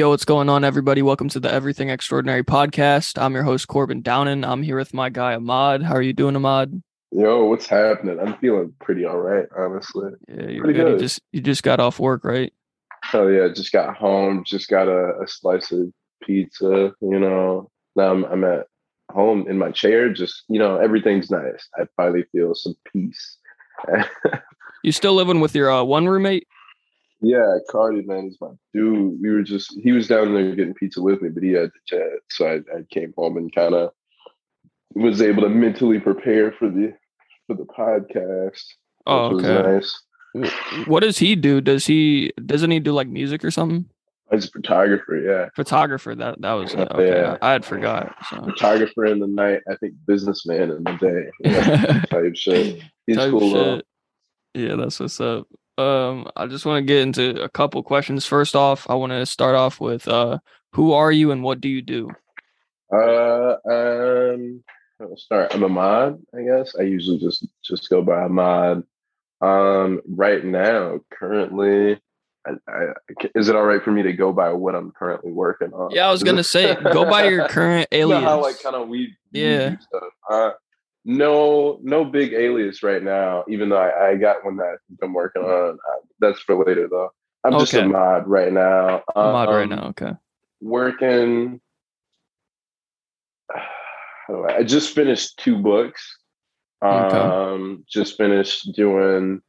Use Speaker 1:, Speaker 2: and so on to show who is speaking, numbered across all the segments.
Speaker 1: Yo, what's going on, everybody? Welcome to the Everything Extraordinary podcast. I'm your host, Corbin Downen. I'm here with my guy, Ahmad. How are you doing, Ahmad?
Speaker 2: Yo, what's happening? I'm feeling pretty all right, honestly.
Speaker 1: Yeah, you're
Speaker 2: Pretty
Speaker 1: good. You just you just got off work, right?
Speaker 2: Oh yeah, just got home, just got a, a slice of pizza, you know. Now I'm, I'm at home in my chair, just, you know, everything's nice. I finally feel some peace.
Speaker 1: You still living with your uh, one roommate?
Speaker 2: Yeah, Cardi, man, he's my dude. We were just, he was down there getting pizza with me, but he had the jet. So I, I came home and kind of was able to mentally prepare for the, for the podcast.
Speaker 1: Oh, okay.
Speaker 2: nice.
Speaker 1: What does he do? Does he doesn't he do like music or something?
Speaker 2: He's a photographer, yeah.
Speaker 1: Photographer. That that was okay.
Speaker 2: yeah.
Speaker 1: I, had forgot. So
Speaker 2: photographer in the night, I think businessman in the day. Yeah, type shit. He's
Speaker 1: Type
Speaker 2: cool though.
Speaker 1: shit. Yeah, that's what's up. Um, I just want to get into a couple questions. First off, I want to start off with uh, who are you and what do you do?
Speaker 2: Uh um I'll start. I'm Ahmad, I guess. I usually just just go by Ahmad. Um right now, currently I, I, is it all right for me to go by what I'm currently working on?
Speaker 1: Yeah, I was gonna say go by your current
Speaker 2: You know
Speaker 1: alias.
Speaker 2: how like kind of we
Speaker 1: Yeah.
Speaker 2: Uh, no, no big alias right now. Even though I, I got one that I'm working on. Uh, that's for later though. I'm just
Speaker 1: Okay.
Speaker 2: Ahmad right now.
Speaker 1: mod right
Speaker 2: Um,
Speaker 1: now. Okay.
Speaker 2: Working. I, I just finished two books.
Speaker 1: Okay.
Speaker 2: Um, just finished doing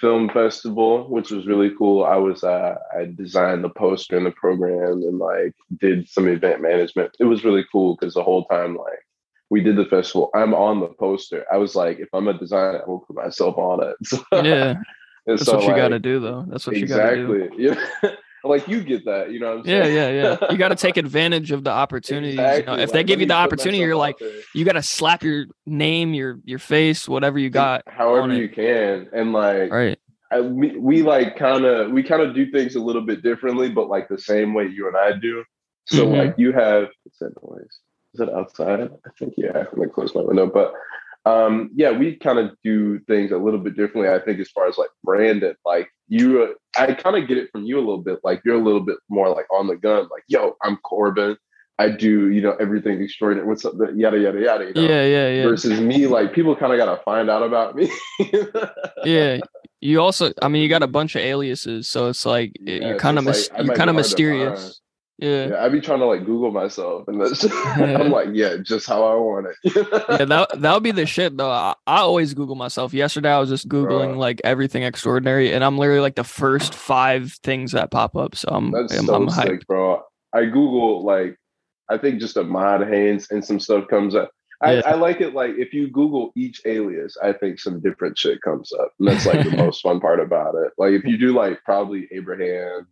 Speaker 2: film festival, which was really cool. I was uh, I designed the poster and the program and like did some event management. It was really cool because the whole time like we did the festival, I'm on the poster. I was like, if I'm a designer, I will put myself on it. So,
Speaker 1: Yeah, that's
Speaker 2: so,
Speaker 1: what you got to do, though. That's what you got to do.
Speaker 2: exactly. Yeah, like you get that. You know what I'm
Speaker 1: Yeah,
Speaker 2: saying?
Speaker 1: yeah, yeah. You got to take advantage of the opportunities. You know,
Speaker 2: Exactly.
Speaker 1: if they give you the opportunity, you're like, you got to slap your name, your your face, whatever you got. on
Speaker 2: however you can, and like
Speaker 1: Right.
Speaker 2: I, we, we like kind of we kind of do things a little bit differently, but like the same way you and I do. So
Speaker 1: Mhm.
Speaker 2: like you have what's that noise? Is it outside? I think yeah. I'm gonna close my window, but um yeah, we kind of do things a little bit differently. I think as far as like branded, like you, uh, I kind of get it from you a little bit. Like you're a little bit more like on the gun. Like yo, I'm Corbin. I do you know everything extraordinary. What's up? Yada yada yada. You know?
Speaker 1: Yeah, yeah, yeah.
Speaker 2: Versus me, like people kind of gotta find out about me.
Speaker 1: Yeah. You also, I mean, you got a bunch of aliases, so it's like
Speaker 2: Yeah,
Speaker 1: you're kind of
Speaker 2: like, I
Speaker 1: you're kind of mysterious. Yeah.
Speaker 2: Yeah, I be trying to like Google myself, and that's I'm like, yeah, just how I want it.
Speaker 1: yeah, that that would be the shit though. I, I always Google myself. Yesterday, I was just googling
Speaker 2: Bruh.
Speaker 1: like everything extraordinary, and I'm literally like the first five things that pop up. So I'm
Speaker 2: that's
Speaker 1: I'm,
Speaker 2: so
Speaker 1: I'm
Speaker 2: sick,
Speaker 1: hyped.
Speaker 2: bro. I Google like, I think just Ahmad Haynes and some stuff comes up. I,
Speaker 1: Yeah.
Speaker 2: I like it like if you Google each alias, I think some different shit comes up, and that's like the most fun part about it. Like if you do like probably Abraham,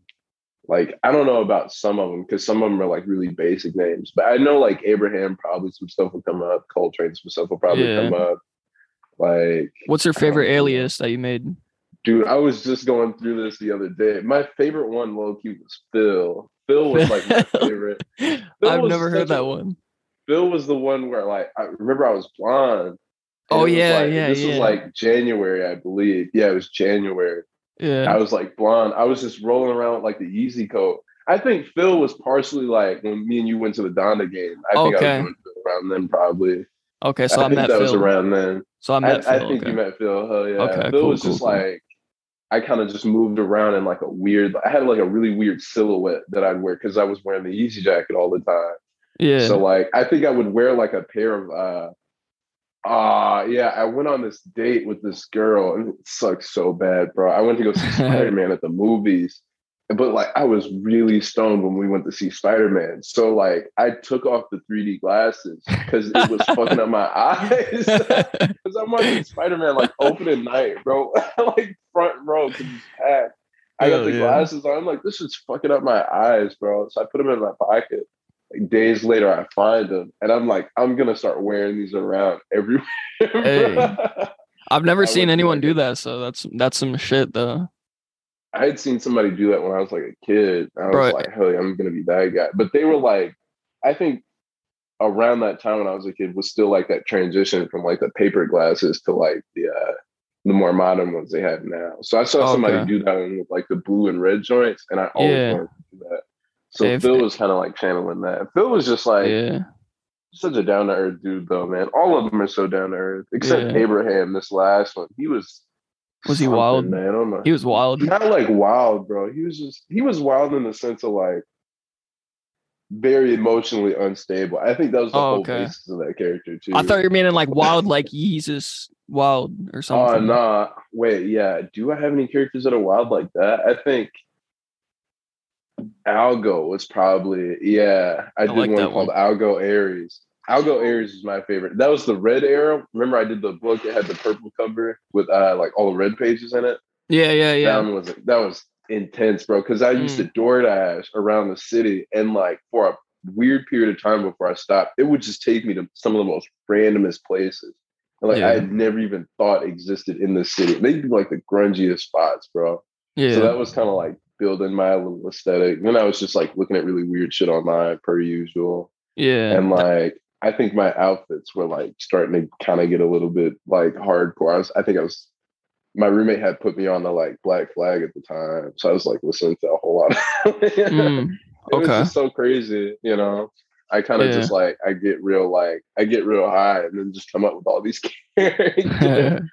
Speaker 2: like I don't know about some of them because some of them are like really basic names, but I know like Abraham probably some stuff will come up. Coltrane some stuff will probably
Speaker 1: Yeah.
Speaker 2: come up. Like
Speaker 1: What's your favorite alias that you made?
Speaker 2: Dude, I was just going through this the other day. My favorite one, low key, was Phil. Phil was like my favorite.
Speaker 1: I've never heard
Speaker 2: such a-
Speaker 1: that one.
Speaker 2: Phil was the one where, like, I remember I was blonde.
Speaker 1: Oh,
Speaker 2: was
Speaker 1: yeah,
Speaker 2: like-
Speaker 1: yeah,
Speaker 2: This was like January, I believe. Yeah, it was January. I was like blonde. I was just rolling around with like the Yeezy coat. I think Phil was partially like when me and you went to the Donda game. I think I
Speaker 1: Okay.
Speaker 2: was doing Phil around then, probably.
Speaker 1: Okay, so I,
Speaker 2: I
Speaker 1: met
Speaker 2: that was
Speaker 1: Phil.
Speaker 2: around then.
Speaker 1: So I
Speaker 2: I,
Speaker 1: met
Speaker 2: I
Speaker 1: Phil.
Speaker 2: think
Speaker 1: okay.
Speaker 2: you met Phil. Hell yeah.
Speaker 1: Okay,
Speaker 2: Phil
Speaker 1: cool,
Speaker 2: was
Speaker 1: cool,
Speaker 2: just
Speaker 1: cool.
Speaker 2: like I kind of just moved around in like a weird. I had like a really weird silhouette that I'd wear because I was wearing the Yeezy jacket all the time.
Speaker 1: yeah.
Speaker 2: So like I think I would wear like a pair of uh ah yeah, I went on this date with this girl and it sucks so bad, bro. I went to go see Spider-Man at the movies. But like I was really stoned when we went to see Spider-Man. So like I took off the 3D glasses because it was fucking up my eyes. Because I'm watching Spider-Man like opening night, bro. like front row it's packed. I got the
Speaker 1: yeah.
Speaker 2: glasses on. I'm like, this is fucking up my eyes, bro. So I put them in my pocket. Days later, I find them, and I'm like, I'm gonna start wearing these around everywhere.
Speaker 1: Hey. I've never
Speaker 2: I
Speaker 1: seen anyone
Speaker 2: like,
Speaker 1: do that, so that's that's some shit though.
Speaker 2: I had seen somebody do that when I was like a kid. I was
Speaker 1: Bro.
Speaker 2: like, hell yeah, I'm gonna be that guy. But they were like, I think around that time when I was a kid was still like that transition from like the paper glasses to like the uh the more modern ones they have now. So I saw somebody do that one with like the blue and red joints, and I always
Speaker 1: Yeah.
Speaker 2: wanted to do that. So
Speaker 1: If-
Speaker 2: Phil was kind of like channeling that. Phil was just like
Speaker 1: yeah.
Speaker 2: such a down to earth dude, though, man. All of them are so down to earth, except
Speaker 1: Yeah.
Speaker 2: Abraham. This last one, he was.
Speaker 1: Was he wild?
Speaker 2: Man, I don't know.
Speaker 1: He was wild.
Speaker 2: not like wild, bro. He was just he was wild in the sense of like very emotionally unstable. I think that was the
Speaker 1: Oh,
Speaker 2: whole
Speaker 1: okay.
Speaker 2: basis of that character too.
Speaker 1: I thought you were meaning like wild, like Yeezus wild or something.
Speaker 2: Oh
Speaker 1: something.
Speaker 2: nah, wait, yeah. Do I have any characters that are wild like that? I think Algo was probably yeah. I, did
Speaker 1: like
Speaker 2: one
Speaker 1: that
Speaker 2: called Algo Aries. Algo Aries is my favorite. That was the red era. Remember, I did the book that had the purple cover with uh like all the red pages in it.
Speaker 1: Yeah, yeah,
Speaker 2: That
Speaker 1: yeah.
Speaker 2: one was that was intense, bro. Because I used to DoorDash around the city, and like for a weird period of time before I stopped, it would just take me to some of the most randomest places. And, like
Speaker 1: Yeah.
Speaker 2: I had never even thought existed in the city. They'd be like the grungiest spots, bro.
Speaker 1: Yeah.
Speaker 2: So that was kind of like building my little aesthetic. Then I was just like looking at really weird shit online per usual.
Speaker 1: yeah.
Speaker 2: And like I think my outfits were like starting to kind of get a little bit like hardcore. I was I think I was my roommate had put me on the like black flag at the time. So I was like listening to a whole lot of
Speaker 1: Mm,
Speaker 2: it was
Speaker 1: okay.
Speaker 2: just so crazy, you know. I kind of
Speaker 1: Yeah.
Speaker 2: just like I get real like I get real high and then just come up with all these characters.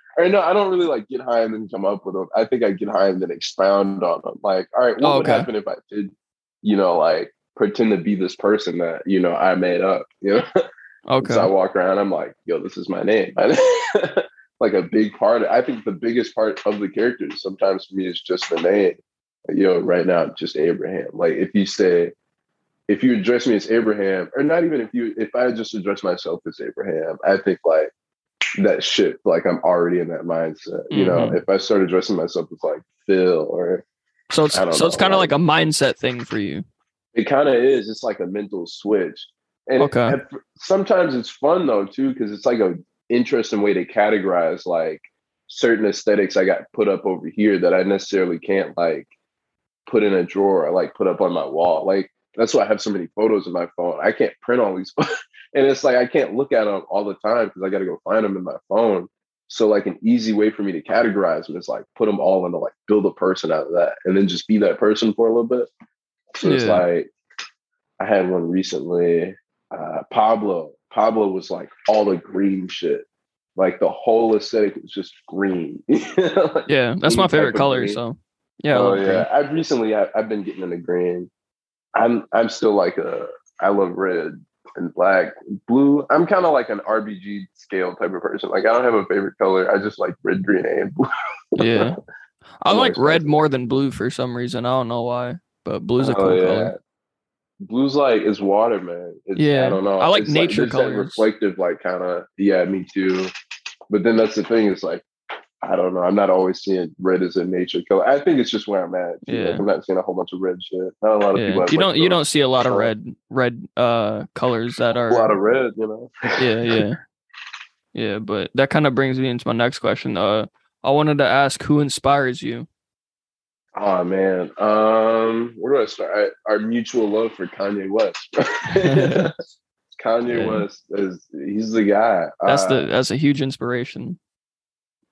Speaker 2: or no, I don't really like get high and then come up with them. I think I get high and then expound on them. Like, all right, what
Speaker 1: Oh,
Speaker 2: would happen if I did, you know, like pretend to be this person that you know I made up? You know,
Speaker 1: okay.
Speaker 2: so I walk around, I'm like, yo, this is my name. like a big part. I think the biggest part of the characters sometimes for me is just the name. Yo, right now, just Abraham. Like if you say, if you address me as Abraham, or not even if you, if I just address myself as Abraham, I think like that shit, like I'm already in that mindset. You know,
Speaker 1: Mhm.
Speaker 2: if I start addressing myself as like Phil or
Speaker 1: so it's so it's kind of
Speaker 2: like-
Speaker 1: like a mindset thing for you.
Speaker 2: it kind of is. It's like a mental switch. And
Speaker 1: Okay.
Speaker 2: and sometimes it's fun though too, because it's like a interesting way to categorize like certain aesthetics I got put up over here that I necessarily can't like put in a drawer or like put up on my wall. Like that's why I have so many photos in my phone. I can't print all these, and it's like I can't look at them all the time because I got to go find them in my phone. So like an easy way for me to categorize them is like put them all into like build a person out of that, and then just be that person for a little bit. So it's like I had one recently. Uh, Pablo. Pablo was like all the green shit. Like the whole aesthetic was just green. Like,
Speaker 1: Yeah, that's my favorite color.
Speaker 2: green.
Speaker 1: So yeah.
Speaker 2: Oh
Speaker 1: love green.
Speaker 2: yeah. I've recently I, I've been getting into green. I'm I'm still like a I love red and black, blue. I'm kind of like an RBG scale type of person. Like I don't have a favorite color. I just like red, green, and blue.
Speaker 1: Yeah. I like red more than blue for some reason. I don't know why, but blue's a
Speaker 2: Oh,
Speaker 1: cool
Speaker 2: yeah.
Speaker 1: color.
Speaker 2: Blue's like is water, man. It's,
Speaker 1: Yeah.
Speaker 2: I don't know.
Speaker 1: I like
Speaker 2: It's
Speaker 1: nature
Speaker 2: that
Speaker 1: colors.
Speaker 2: reflective, like kind of. Yeah, me too. But then that's the thing. Is like I don't know. I'm not always seeing red as a nature color. I think it's just where I'm at. too. Like,
Speaker 1: Yeah.
Speaker 2: I'm not seeing a whole bunch of red shit. Not a lot of
Speaker 1: Yeah.
Speaker 2: people.
Speaker 1: You don't you don't see a lot of red red uh colors that are
Speaker 2: a lot of red. You know.
Speaker 1: yeah yeah yeah but that kind of brings me into my next question uh i wanted to ask who inspires you
Speaker 2: Oh man, um, where do I start? I, our mutual love for Kanye West. Kanye
Speaker 1: Yeah.
Speaker 2: West is he's the guy.
Speaker 1: that's
Speaker 2: Uh,
Speaker 1: the that's a huge inspiration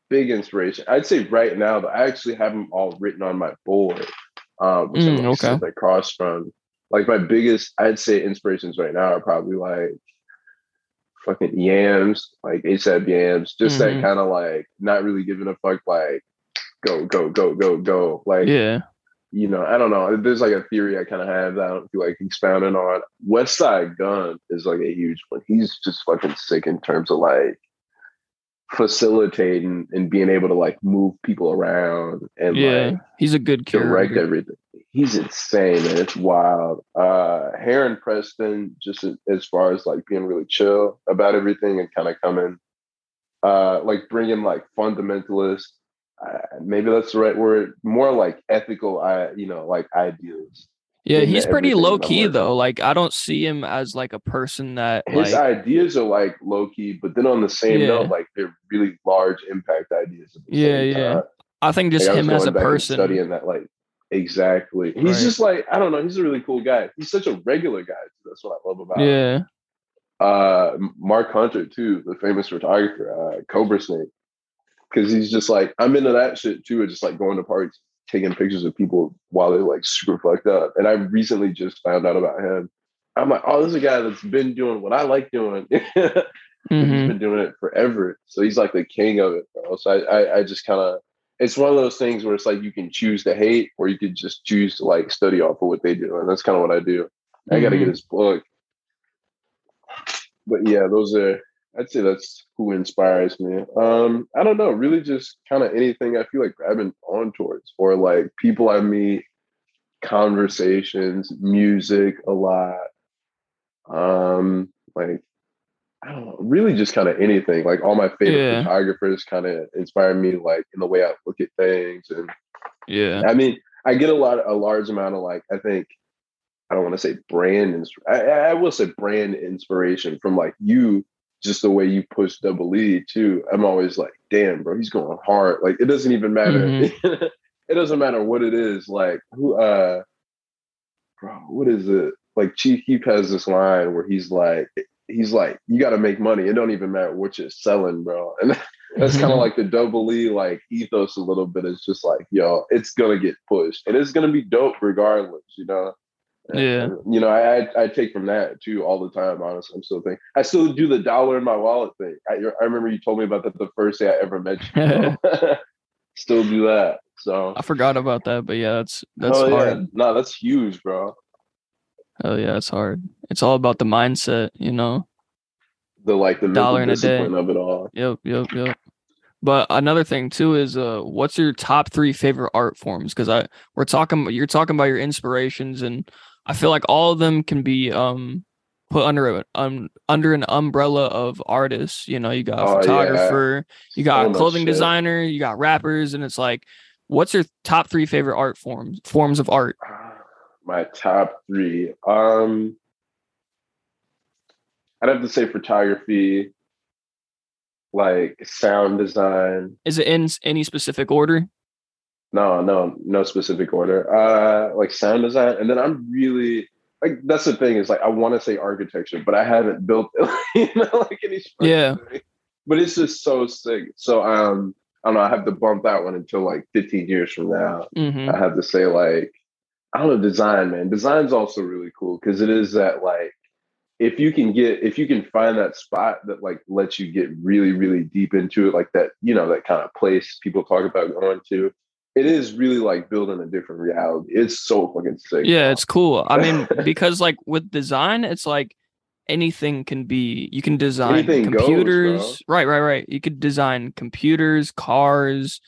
Speaker 2: big inspiration. I'd say right now, though, I actually have them all written on my board, um, which
Speaker 1: Mm,
Speaker 2: I'm like,
Speaker 1: okay.
Speaker 2: sit across from. Like my biggest, I'd say inspirations right now are probably like fucking yams, like ASAP yams, just
Speaker 1: Mhm.
Speaker 2: that kind of like not really giving a fuck, like go go go go go, like
Speaker 1: yeah
Speaker 2: you know, I don't know. There's like a theory I kind of have that I don't feel like expounding on. Westside Gunn is like a huge one. He's just fucking sick in terms of like facilitating and being able to like move people around and
Speaker 1: yeah
Speaker 2: like
Speaker 1: he's a good
Speaker 2: direct everything. He's insane, and It's wild. Uh Heron Preston, just as far as like being really chill about everything and kind of coming, uh, like bringing like fundamentalist. Uh, maybe that's the right word. More like ethical, I you know, like ideas.
Speaker 1: Yeah he's pretty low key though like i don't see him as like a person that
Speaker 2: His
Speaker 1: like
Speaker 2: ideas are like low key, but then on the same
Speaker 1: Yeah.
Speaker 2: note, like they're really large impact ideas.
Speaker 1: Yeah,
Speaker 2: same
Speaker 1: yeah.
Speaker 2: time.
Speaker 1: i think just
Speaker 2: Like,
Speaker 1: him as a
Speaker 2: going back and
Speaker 1: person
Speaker 2: studying that like exactly he's
Speaker 1: Right.
Speaker 2: just like i don't know he's a really cool guy he's such a regular guy too. that's what i love about him.
Speaker 1: yeah
Speaker 2: uh mark hunter too the famous photographer uh cobra snake because he's just like i'm into that shit too just like going to parties taking pictures of people while they're like super fucked up. And I recently just found out about him. I'm like, oh, this is a guy that's been doing what I like doing.
Speaker 1: Mhm.
Speaker 2: He's been doing it forever. So he's like the king of it, bro. So I, I, I just kind of, it's one of those things where it's like you can choose to hate or you could just choose to like study off of what they do. And that's kind of what I do. I got to get his book. But yeah, those are, I'd say that's who inspires me. Um, I don't know, really just kind of anything I feel like grabbing on towards or like people I meet, conversations, music a lot. Um, like I don't know, really just kind of anything. Like all my favorite
Speaker 1: Yeah.
Speaker 2: photographers kind of inspire me, like in the way I look at things. And
Speaker 1: Yeah.
Speaker 2: I mean, I get a lot, a large amount of like, I think, I don't want to say brand, I, I I will say brand inspiration from like you, just the way you push Double E too. I'm always like, damn, bro, he's going hard. Like it doesn't even matter. it doesn't matter what it is. Like who, uh, bro, what is it? Like Chief Keef has this line where he's like, he's like, you got to make money. It don't even matter what you're selling, bro. And that's kind of like the double E like ethos a little bit. It's just like, yo, it's gonna get pushed, and it's gonna be dope regardless, you know. And,
Speaker 1: Yeah.
Speaker 2: you know, I, I take from that too all the time. Honestly, I'm still thinking. I still do the dollar in my wallet thing. I, I remember you told me about that the first day I ever met you. still do that. So
Speaker 1: I forgot about that, but yeah, that's that's
Speaker 2: oh,
Speaker 1: hard.
Speaker 2: yeah. No, that's huge, bro.
Speaker 1: Oh yeah, it's hard. It's all about the mindset, you know.
Speaker 2: The like the
Speaker 1: Dollar in a day.
Speaker 2: of it all.
Speaker 1: Yep, yep, yep. But another thing too is uh what's your top 3 favorite art forms cuz I we're talking you're talking about your inspirations and I feel like all of them can be um put under a, um under an umbrella of artists, you know, you got a
Speaker 2: Oh, yeah.
Speaker 1: photographer, you got
Speaker 2: So
Speaker 1: a clothing designer, you got rappers and it's like what's your top 3 favorite art forms forms of art?
Speaker 2: My top three. Um, I'd have to say photography, like sound design.
Speaker 1: Is it in any specific order?
Speaker 2: No, no, no specific order. Uh, like sound design, and then I'm really like that's the thing is like I want to say architecture, but I haven't built you know like any
Speaker 1: Yeah.
Speaker 2: thing. But it's just so sick. So um, I don't know. I have to bump that one until like 15 years from now.
Speaker 1: Mhm.
Speaker 2: I have to say, like, I don't know, design, man. Design's also really cool because it is that like if you can get if you can find that spot that like lets you get really, really deep into it, like that, you know, that kind of place people talk about going to, it is really like building a different reality. It's so fucking sick.
Speaker 1: Yeah, it's cool. I mean, because like with design, it's like anything can be. You can design
Speaker 2: Anything goes,
Speaker 1: computers, right, right, right. You could design computers, cars.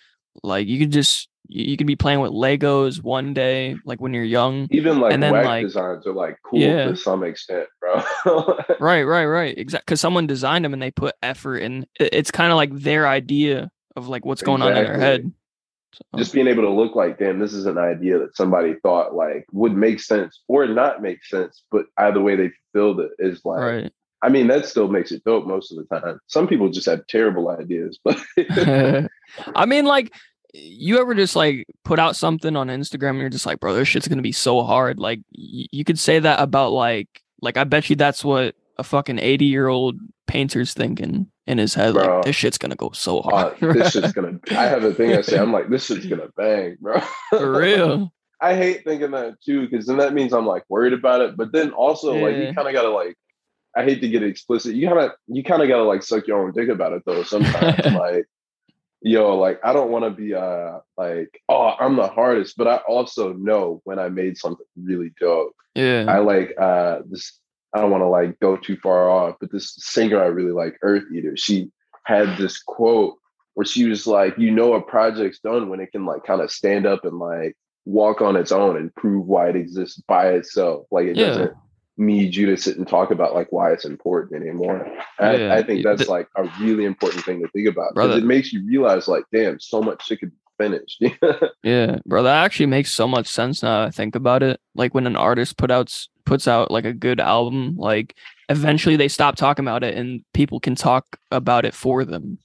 Speaker 1: Like you could just you could be playing with Legos one day, like when you're young.
Speaker 2: even like
Speaker 1: and then, like-
Speaker 2: designs are like cool
Speaker 1: Yeah.
Speaker 2: to some extent, bro.
Speaker 1: Right, right, right. Exactly. Because someone designed them and they put effort in. It's kind of like their idea of like what's going on in their head. So,
Speaker 2: just being able to look like, damn, this is an idea that somebody thought like would make sense or not make sense, but either way they fulfilled it is like
Speaker 1: right.
Speaker 2: I mean, that still makes it dope most of the time. Some people just have terrible ideas, but
Speaker 1: I mean, like, you ever just like put out something on Instagram and you're just like, bro, this shit's gonna be so hard. Like, y- you could say that about like, like I bet you that's what a fucking 80 year old painter's thinking in his head.
Speaker 2: Bro.
Speaker 1: Like, this shit's gonna go so
Speaker 2: uh, this shit's gonna. I have a thing I say. I'm like, this shit's gonna bang, bro.
Speaker 1: For real.
Speaker 2: I hate thinking that too, because then that means I'm like worried about it. But then also, like, you kind of gotta like. I hate to get explicit. You kind of, you kind of gotta like suck your own dick about it though. Sometimes, like, yo, like, I don't want to be uh like, oh, I'm the hardest, but I also know when I made something really dope.
Speaker 1: Yeah.
Speaker 2: I like uh this I don't want to like go too far off, but this singer I really like, Earth Eater, she had this quote where she was like, you know a project's done when it can like kind of stand up and like walk on its own and prove why it exists by itself. Like it
Speaker 1: Yeah.
Speaker 2: doesn't need you to sit and talk about like why it's important anymore. I,
Speaker 1: Yeah.
Speaker 2: I think that's like a really important thing to think about because it makes you realize like, damn, so much shit could be finished.
Speaker 1: Yeah, bro, that actually makes so much sense now that I think about it. Like when an artist put out puts out like a good album, like eventually they stop talking about it and people can talk about it for them.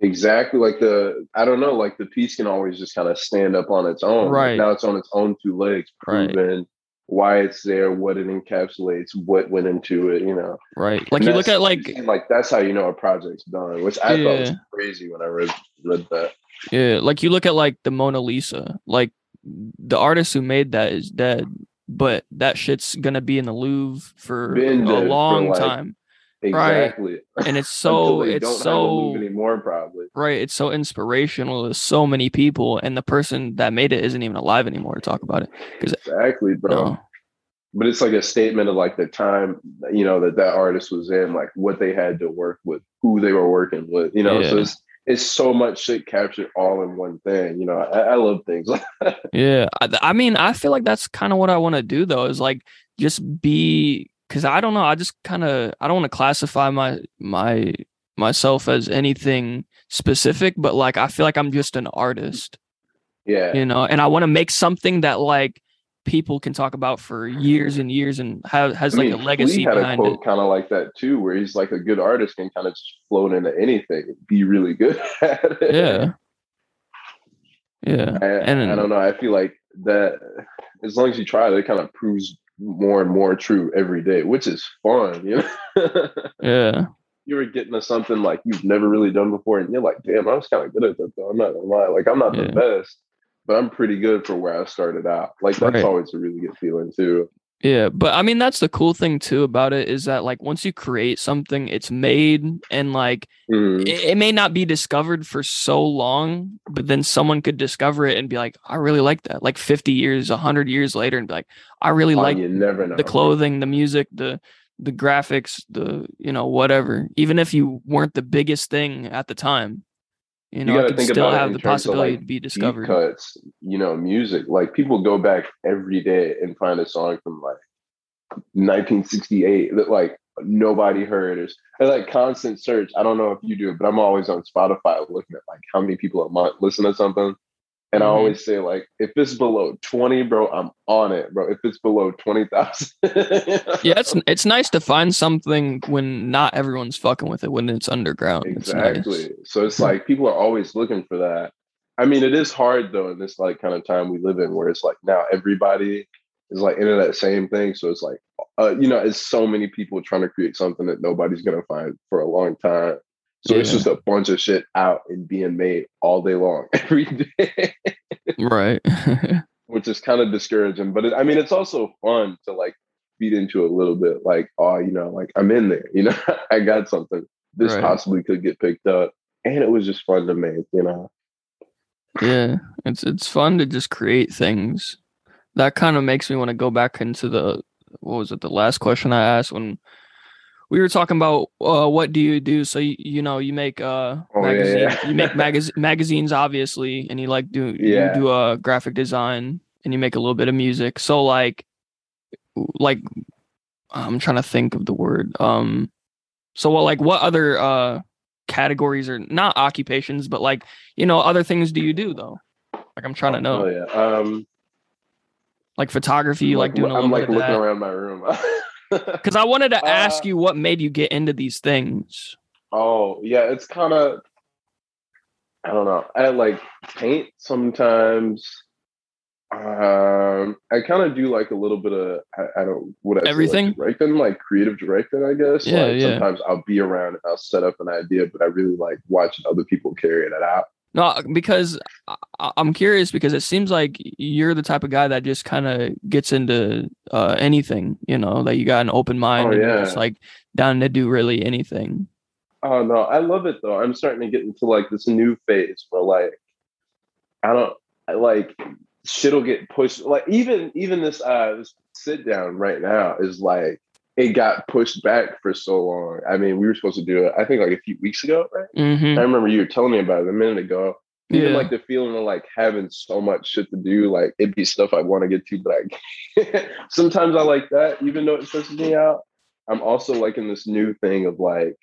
Speaker 2: Exactly. Like the, I don't know, like the piece can always just kind of stand up on its own. Like,
Speaker 1: Right.
Speaker 2: now it's on its own two legs,
Speaker 1: Right.
Speaker 2: proven why it's there, what it encapsulates, what went into it, you know.
Speaker 1: Right. Like
Speaker 2: And
Speaker 1: you look at like
Speaker 2: like that's how you know a project's done, which I thought was crazy when I read read that.
Speaker 1: yeah, like you look at like the Mona Lisa. Like the artist who made that is dead, but that shit's gonna be in the Louvre for
Speaker 2: Been
Speaker 1: a
Speaker 2: dead for,
Speaker 1: long
Speaker 2: like,
Speaker 1: time.
Speaker 2: exactly.
Speaker 1: And it's so it's so
Speaker 2: anymore, probably.
Speaker 1: right, it's so inspirational to so many people, and the person that made it isn't even alive anymore to talk about it.
Speaker 2: Exactly, bro.
Speaker 1: No.
Speaker 2: But it's like a statement of like the time, you know, that that artist was in, like what they had to work with, who they were working with, you know. So it's it's so much shit captured all in one thing. You know, I, I love things.
Speaker 1: Yeah, I, I mean, I feel like that's kind of what I want to do though. Is like just be because I don't know. I just kind of I don't want to classify my my myself as anything specific, but like I feel like I'm just an artist,
Speaker 2: Yeah.
Speaker 1: you know, and I want to make something that like people can talk about for years and years and have has
Speaker 2: I
Speaker 1: like
Speaker 2: mean,
Speaker 1: a legacy
Speaker 2: Flea had a
Speaker 1: behind it.
Speaker 2: quote kind of like that too, where he's like a good artist can kind of just float into anything, be really good at it.
Speaker 1: Yeah, yeah,
Speaker 2: I,
Speaker 1: and
Speaker 2: I don't know. I feel like that as long as you try, it kind of proves more and more true every day, which is fun. You know,
Speaker 1: yeah,
Speaker 2: you were getting to something like you've never really done before, and you're like, "Damn, I was kind of good at that." Though I'm not gonna lie, like I'm not
Speaker 1: Yeah.
Speaker 2: the best, but I'm pretty good for where I started out. Like that's
Speaker 1: Right.
Speaker 2: always a really good feeling too.
Speaker 1: Yeah, but I mean that's the cool thing too about it is that like once you create something, it's made and like
Speaker 2: Mhm.
Speaker 1: it, it may not be discovered for so long, but then someone could discover it and be like, I really like that. Like 50 years, 100 years later, and be like, I really
Speaker 2: Oh,
Speaker 1: like the clothing, the music, the the graphics, the you know whatever. Even if you weren't the biggest thing at the time, you know,
Speaker 2: gotta
Speaker 1: it could
Speaker 2: think
Speaker 1: still
Speaker 2: about
Speaker 1: have the possibility
Speaker 2: like,
Speaker 1: to be discovered.
Speaker 2: cuts, you know, music. Like people go back every day and find a song from like 1968 that like nobody heard. It's it's like constant search. I don't know if you do, it, but I'm always on Spotify looking at like how many people a month listen to something. And I
Speaker 1: Mhm.
Speaker 2: always say like, if it's below 20, bro, I'm on it, bro. If it's below 20,000,
Speaker 1: Yeah, it's it's nice to find something when not everyone's fucking with it when it's underground. It's nice.
Speaker 2: Exactly. So it's like people are always looking for that. I mean, it is hard though in this like kind of time we live in, where it's like now everybody is like into that same thing. So it's like, uh, you know, it's so many people trying to create something that nobody's gonna find for a long time. So it's just a bunch of shit out and being made all day long, every day,
Speaker 1: Right.
Speaker 2: which is kind of discouraging. But it, I mean, it's also fun to like feed into a little bit, like, oh, you know, like I'm in there, you know, I got something. This
Speaker 1: Right.
Speaker 2: possibly could get picked up, and it was just fun to make, you know.
Speaker 1: yeah. It's it's fun to just create things. That kind of makes me want to go back into the what was it, the last question I asked when we were talking about uh, what do you do? So you, you know, you make uh
Speaker 2: Oh,
Speaker 1: magazine,
Speaker 2: yeah.
Speaker 1: you make magaz- magazines obviously, and you like do
Speaker 2: Yeah.
Speaker 1: you do a uh, graphic design and you make a little bit of music. So like like I'm trying to think of the word. Um so what like what other uh categories or not occupations, but like, you know, other things do you do though? Like I'm trying to know.
Speaker 2: Oh yeah. Um,
Speaker 1: Like photography, you like, doing a little
Speaker 2: I'm like
Speaker 1: bit of
Speaker 2: looking
Speaker 1: that.
Speaker 2: around my room.
Speaker 1: Because I wanted to ask
Speaker 2: Uh,
Speaker 1: you what made you get into these things.
Speaker 2: oh yeah, it's kind of. I don't know. I like paint sometimes. Um, I kind of do like a little bit of I, I don't what I say, like,
Speaker 1: Everything?
Speaker 2: directing, like creative directing, I guess.
Speaker 1: Yeah,
Speaker 2: like,
Speaker 1: yeah.
Speaker 2: Sometimes I'll be around and I'll set up an idea, but I really like watching other people carry it out.
Speaker 1: No, because I, I- I'm curious because it seems like you're the type of guy that just kind of gets into uh, anything, you know, that you got an open mind
Speaker 2: Oh,
Speaker 1: and you're just
Speaker 2: yeah.
Speaker 1: like down to do really anything.
Speaker 2: Oh no, I love it though. I'm starting to get into like this new phase where like I don't I like shit'll get pushed. Like even even this uh this sit down right now is like it got pushed back for so long. I mean, we were supposed to do it, I think like a few weeks ago, right?
Speaker 1: hmm
Speaker 2: I remember you were telling me about it a minute ago. Even like the feeling of like having so much shit to do, like it'd be stuff I want to get to, but I sometimes I like that, even though it stresses me out. I'm also like in this new thing of like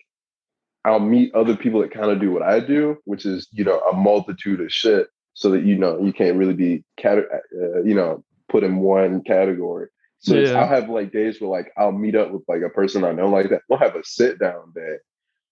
Speaker 2: I'll meet other people that kind of do what I do, which is you know a multitude of shit, so that you know you can't really be cat- uh, you know put in one category. So
Speaker 1: Yeah.
Speaker 2: I'll have like days where like I'll meet up with like a person I know like that. We'll have a sit down day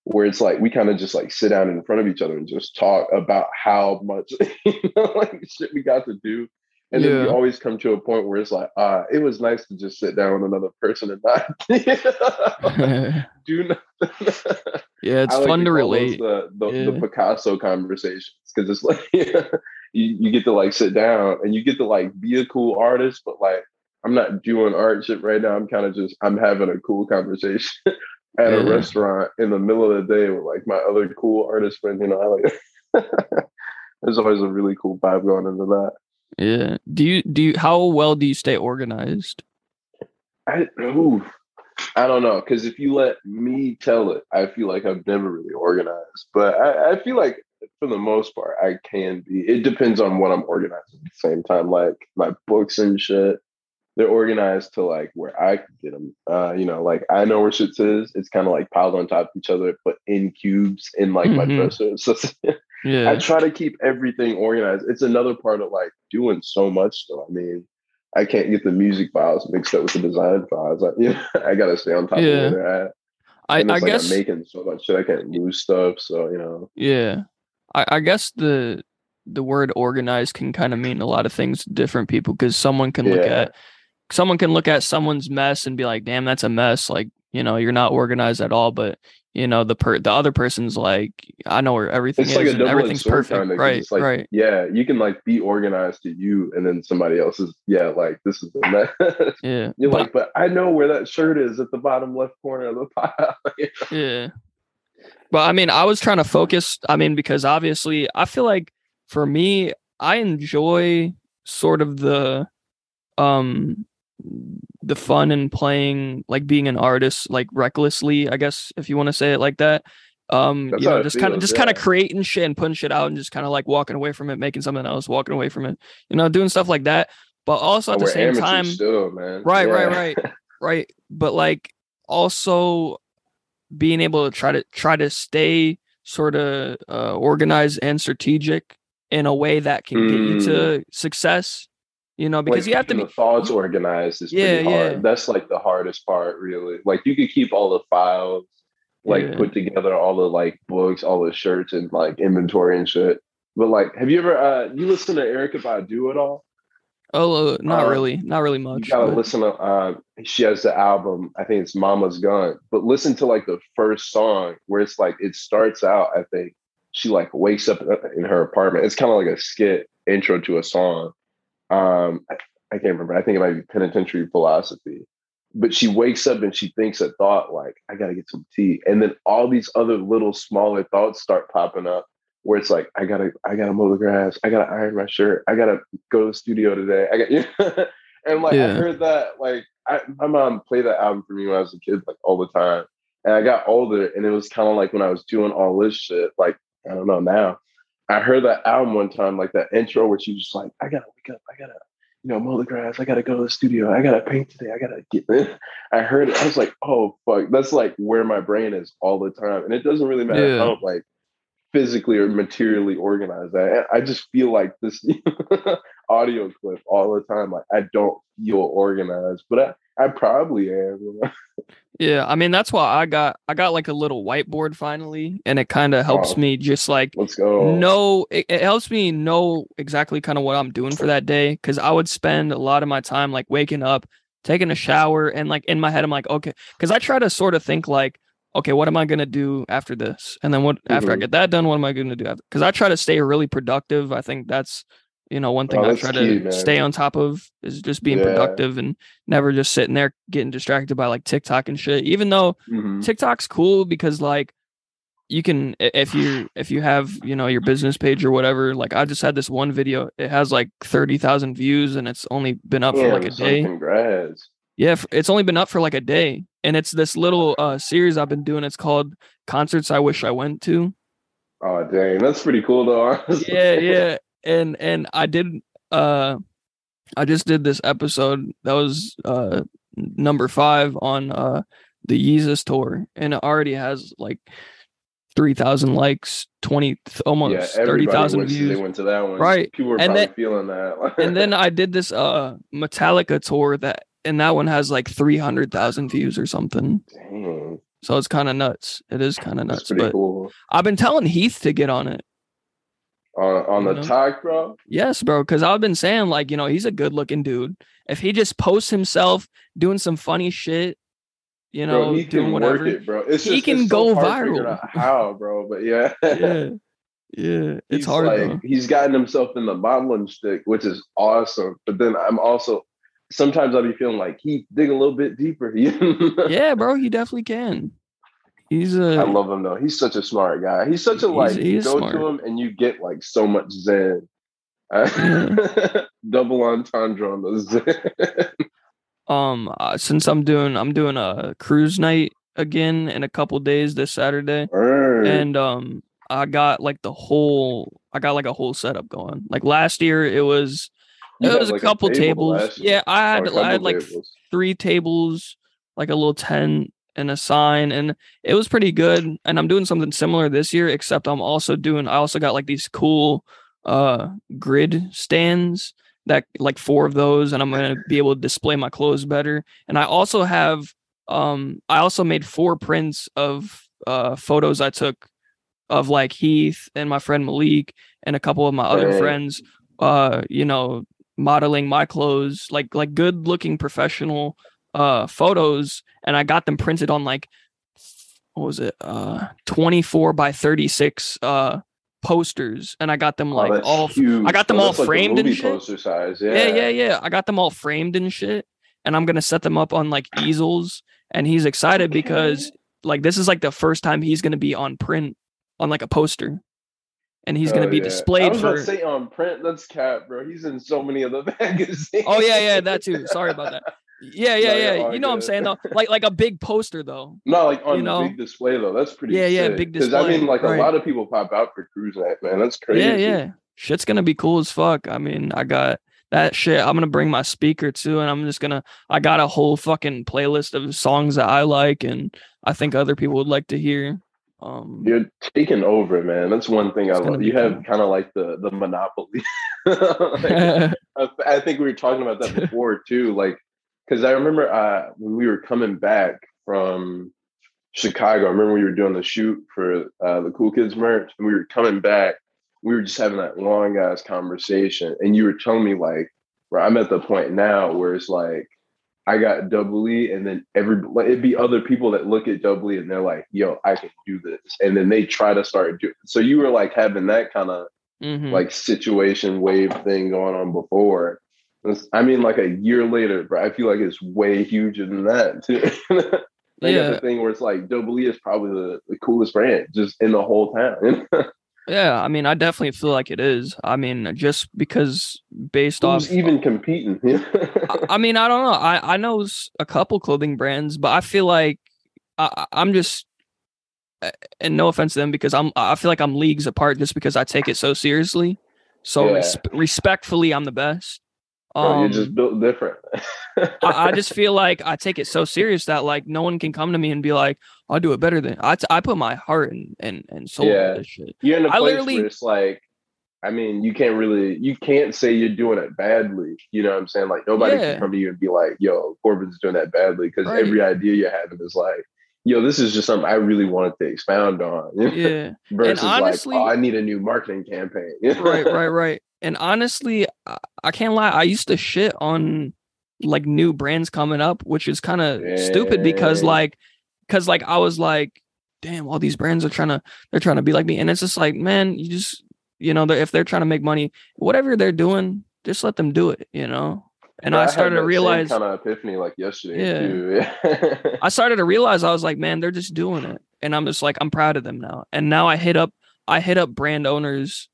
Speaker 2: where it's like we kind of just like sit down in front of each other and just talk about how much you know like shit we got to do. And then we always come to a point where it's like, uh, it was nice to just sit down with another person and not do nothing.
Speaker 1: yeah, it's
Speaker 2: like
Speaker 1: fun to relate.
Speaker 2: The, the,
Speaker 1: Yeah.
Speaker 2: the Picasso conversations because it's like, you you, you get to like sit down and you get to like be a cool artist, but like I'm not doing art shit right now. I'm kind of just I'm having a cool conversation at a restaurant in the middle of the day with like my other cool artist friends. You know, I like there's always a really cool vibe going into that.
Speaker 1: Yeah. Do you do you how well do you stay organized?
Speaker 2: I ooh, I don't know because if you let me tell it, I feel like I've never really organized. But I, I feel like for the most part, I can be. It depends on what I'm organizing at the same time. Like my books and shit, they're organized to like where I can get them. Uh, you know, like I know where shit is. It's kind of like piled on top of each other, but in cubes in like mm-hmm. my dresser. So yeah. I try to keep everything organized. It's another part of like doing so much. Though I mean, I can't get the music files mixed up with the design files. I, you know, I gotta stay on top yeah. of it. I, I like guess I'm making so much shit. I can't lose stuff. So you know.
Speaker 1: Yeah, I, I guess the the word organized can kind of mean a lot of things to different people because someone can look at someone can look at someone's mess and be like, "Damn, that's a mess." Like you know, you're not organized at all. But you know, the per the other person's like, I know where everything it's is, like everything's perfect. Kind of, right,
Speaker 2: like,
Speaker 1: right.
Speaker 2: Yeah, you can like be organized to you, and then somebody else is, yeah, like this is the mess.
Speaker 1: Yeah,
Speaker 2: you're but, like, but I know where that shirt is at the bottom left corner of the pile.
Speaker 1: Yeah. But I mean, I was trying to focus. I mean, because obviously, I feel like for me, I enjoy sort of the um the fun and playing like being an artist like recklessly i guess if you want to say it like that um That's you know just kind of just yeah. kind of creating shit and putting shit out and just kind of like walking away from it making something else walking away from it you know doing stuff like that but also at the same time
Speaker 2: still,
Speaker 1: right yeah. right right right but like also being able to try to try to stay sort of uh, organized and strategic in a way that can mm. get you to mm. success you know, because like, you have to be
Speaker 2: thoughts organized is yeah, pretty hard. Yeah. That's like the hardest part, really. Like you could keep all the files, like yeah. put together all the like books, all the shirts and like inventory and shit. But like, have you ever uh you listen to Erykah Badu at all?
Speaker 1: Oh, uh, not um, really, not really much.
Speaker 2: You gotta but... listen to. Uh, she has the album. I think it's Mama's Gun. But listen to like the first song where it's like it starts out. I think she like wakes up in her apartment. It's kind of like a skit intro to a song, um, I, I can't remember. I think it might be penitentiary philosophy. But she wakes up and she thinks a thought like, I gotta get some tea. And then all these other little smaller thoughts start popping up where it's like, I gotta, I gotta mow the grass, I gotta iron my shirt, I gotta go to the studio today. I got you know? and like yeah. I heard that like I, my mom played that album for me when I was a kid, like all the time. And I got older and it was kind of like when I was doing all this shit, like I don't know now. I heard that album one time, like that intro where she was just like, I gotta wake up, I gotta, you know, mow the grass, I gotta go to the studio, I gotta paint today, I gotta get. I heard it, I was like, oh fuck, that's like where my brain is all the time. And it doesn't really matter yeah. how like physically or materially organized I I just feel like this audio clip all the time. Like I don't feel organized, but I, I probably am.
Speaker 1: yeah, I mean that's why I got I got like a little whiteboard finally, and it kind of helps oh, me just like
Speaker 2: let's go.
Speaker 1: Know it, it helps me know exactly kind of what I'm doing for that day because I would spend a lot of my time like waking up, taking a shower, and like in my head I'm like okay, because I try to sort of think like okay, what am I gonna do after this, and then what mm-hmm. after I mm-hmm. get that done, what am I gonna do? Because I try to stay really productive. I think that's you know, one thing oh, I try to stay on top of is just being yeah. productive and never just sitting there getting distracted by like TikTok and shit. Even though mm-hmm. TikTok's cool because like you can if you if you have you know your business page or whatever like i just had this one video it has like 30,000 views and it's only been up yeah, for like a day
Speaker 2: congrats
Speaker 1: yeah it's only been up for like a day and it's this little uh series i've been doing it's called concerts i wish i went to
Speaker 2: oh dang that's pretty cool though
Speaker 1: yeah yeah and and I did uh I just did this episode that was uh number five on uh the Yeezus tour and it already has like three thousand likes, twenty almost yeah, thirty thousand views.
Speaker 2: They went to that one,
Speaker 1: right?
Speaker 2: People were and probably then, feeling that.
Speaker 1: and then I did this uh Metallica tour that, and that one has like three hundred thousand views or something. Dang. So it's kind of nuts. It is kind of nuts, but cool. I've been telling Heath to get on it
Speaker 2: on on the know? talk, bro.
Speaker 1: Yes, bro. Because I've been saying like you know he's a good looking dude. If he just posts himself doing some funny shit, you know, bro, he doing whatever,
Speaker 2: it, bro. It's
Speaker 1: he can go viral.
Speaker 2: how, bro? But yeah,
Speaker 1: yeah, Yeah, it's
Speaker 2: he's
Speaker 1: hard.
Speaker 2: like he's gotten himself in the modeling stick, which is awesome. But then I'm also sometimes I'll be feeling like he dig a little bit deeper.
Speaker 1: Yeah, bro, he definitely can. He's a
Speaker 2: I love him though. He's such a smart guy. He's such a
Speaker 1: He's-
Speaker 2: like
Speaker 1: he
Speaker 2: you go
Speaker 1: smart.
Speaker 2: to him and you get like so much zen. Double entendre on the zen.
Speaker 1: um uh, since I'm doing I'm doing a cruise night again in a couple days this Saturday.
Speaker 2: Word.
Speaker 1: and um I got like the whole I got like a whole setup going. Like last year it was
Speaker 2: You
Speaker 1: it was
Speaker 2: like,
Speaker 1: a couple
Speaker 2: table
Speaker 1: tables. Yeah, I had
Speaker 2: a
Speaker 1: I had like
Speaker 2: tables.
Speaker 1: three tables, like a little tent and a sign and it was pretty good. And I'm doing something similar this year except I'm also doing I also got like these cool uh grid stands that like four of those and I'm to be able to display my clothes better. And I also have um I also made four prints of uh photos I took of like Heath and my friend Malik and a couple of my other
Speaker 2: Right.
Speaker 1: friends uh you know modeling my clothes like like good looking professional uh photos and I got them printed on like what was it uh 24 by 36 uh posters and I got them
Speaker 2: Oh,
Speaker 1: like
Speaker 2: that's
Speaker 1: all
Speaker 2: huge.
Speaker 1: I got them
Speaker 2: bro.
Speaker 1: all
Speaker 2: That's like the
Speaker 1: framed and shit.
Speaker 2: Poster size. Yeah.
Speaker 1: yeah, yeah, yeah. I got them all framed and shit. And I'm gonna set them up on like easels. And he's excited because like this is like the first time he's gonna be on print on like a poster. And he's gonna
Speaker 2: Oh,
Speaker 1: be
Speaker 2: yeah. I
Speaker 1: displayed
Speaker 2: was about
Speaker 1: for
Speaker 2: to say on print. That's cat bro. He's in so many of the magazines.
Speaker 1: Oh yeah, yeah, that too. Sorry about that. Yeah, yeah, yeah. You know what I'm saying though? Like like a big poster though.
Speaker 2: No, like on
Speaker 1: You know?
Speaker 2: big display though. That's pretty.
Speaker 1: Yeah, yeah,
Speaker 2: big display.
Speaker 1: big
Speaker 2: 'Cause, I mean, like
Speaker 1: right.
Speaker 2: a lot of people pop out for cruise night, man. That's crazy.
Speaker 1: Yeah, yeah. Shit's gonna be cool as fuck. I mean, I got that shit. I'm gonna bring my speaker too, and I'm just gonna I got a whole fucking playlist of songs that I like and I think other people would like to hear. Um
Speaker 2: You're taking over, man. That's one thing I love. You have kind of like the the monopoly. Like, I think we were talking about that before too. Like, because I remember uh, when we were coming back from Chicago. I remember we were doing the shoot for uh, the Cool Kids merch, and we were coming back. We were just having that long ass conversation, and you were telling me like, where I'm at the point now where it's like. I got double E, and then every like, it'd be other people that look at double E and they're like, "Yo, I can do this," and then they try to start doing. So you were like having that kind of
Speaker 1: mhm.
Speaker 2: like situation wave thing going on before. It's- I mean, like a year later, bro, I feel like it's way huger than that too. got
Speaker 1: Yeah.
Speaker 2: the thing where it's like Double E is probably the, the coolest brand just in the whole town.
Speaker 1: Yeah, I mean, I definitely feel like it is. I mean, just because based
Speaker 2: Who's
Speaker 1: off
Speaker 2: even competing?
Speaker 1: I, I mean, I don't know. I I know a couple clothing brands, but I feel like I, I'm just, uh, and no offense to them, because I'm I feel like I'm leagues apart just because I take it so seriously. So
Speaker 2: Yeah.
Speaker 1: res- respectfully, I'm the best.
Speaker 2: Bro,
Speaker 1: Um,
Speaker 2: you're just built different.
Speaker 1: I, I just feel like I take it so serious that like no one can come to me and be like, I'll do it better than I. T- I put my heart and and and soul
Speaker 2: Yeah.
Speaker 1: into this shit.
Speaker 2: you're in a
Speaker 1: I
Speaker 2: place
Speaker 1: literally-
Speaker 2: where it's like, I mean, you can't really, you can't say you're doing it badly. You know what I'm saying? Like nobody
Speaker 1: Yeah.
Speaker 2: can come to you and be like, "Yo, Corbin's doing that badly," because
Speaker 1: Right.
Speaker 2: every idea you're having is like, "Yo, this is just something I really wanted to expound on."
Speaker 1: Yeah.
Speaker 2: Versus
Speaker 1: honestly-
Speaker 2: like, "Oh, I need a new marketing campaign."
Speaker 1: right, right, right. And honestly, I, I can't lie. I used to shit on like new brands coming up, which is kind of stupid because like, because like I was like, damn, all these brands are trying to they're trying to be like me, and it's just like, man, you just you know, they're, if they're trying to make money, whatever they're doing, just let them do it, you know. And I started to realize,
Speaker 2: kind of epiphany like yesterday
Speaker 1: Yeah.
Speaker 2: Yeah.
Speaker 1: I started to realize I was like, man, they're just doing it. And I'm just like, I'm proud of them now. And now I hit up I hit up brand owners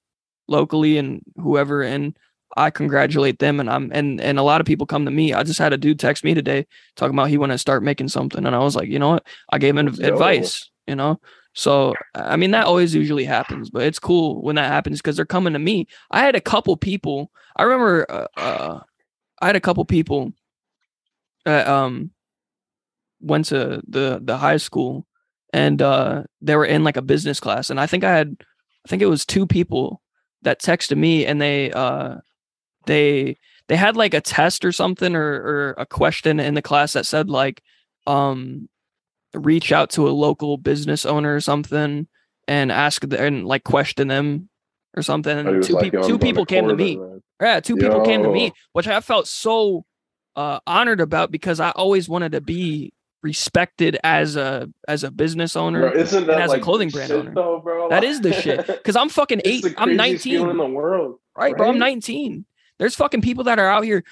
Speaker 1: locally and whoever and I congratulate them and I'm and and a lot of people come to me. I just had a dude text me today talking about he want to start making something and I was like, you know what? I gave him advice, you know? So I mean that always usually happens, but it's cool when that happens because they're coming to me. I had a couple people. I remember uh, uh I had a couple people that um went to the the high school and uh they were in like a business class and I think I had I think it was two people that texted me and they uh they they had like a test or something or or a question in the class that said like um reach out to a local business owner or something and ask the, and like question them or something and two
Speaker 2: like,
Speaker 1: people two people came to me
Speaker 2: man.
Speaker 1: yeah, two people came to me, which I felt so uh, honored about because I always wanted to be respected as a as a business owner
Speaker 2: Bro, isn't that
Speaker 1: and as
Speaker 2: like
Speaker 1: a clothing brand
Speaker 2: shit,
Speaker 1: owner.
Speaker 2: though, bro?
Speaker 1: That is the shit. Because I'm fucking eight. I'm 19.
Speaker 2: in the world.
Speaker 1: right, bro. I'm 19. There's fucking people that are out here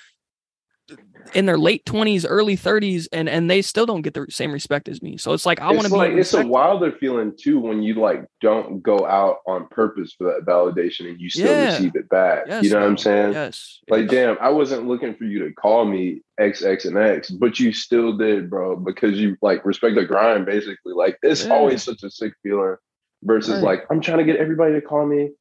Speaker 1: in their late 20s, early 30s, and and they still don't get the same respect as me. So it's like I want to be
Speaker 2: like it's a wilder feeling too when you like don't go out on purpose for that validation and you still
Speaker 1: Yeah.
Speaker 2: receive it back.
Speaker 1: Yes,
Speaker 2: you know what I'm saying?
Speaker 1: Yes.
Speaker 2: Like,
Speaker 1: yes.
Speaker 2: damn, I wasn't looking for you to call me X, X, and X, but you still did, bro, because you like respect the grind, basically. Like, it's
Speaker 1: Yeah.
Speaker 2: always such a sick feeling versus
Speaker 1: Right.
Speaker 2: like, I'm trying to get everybody to call me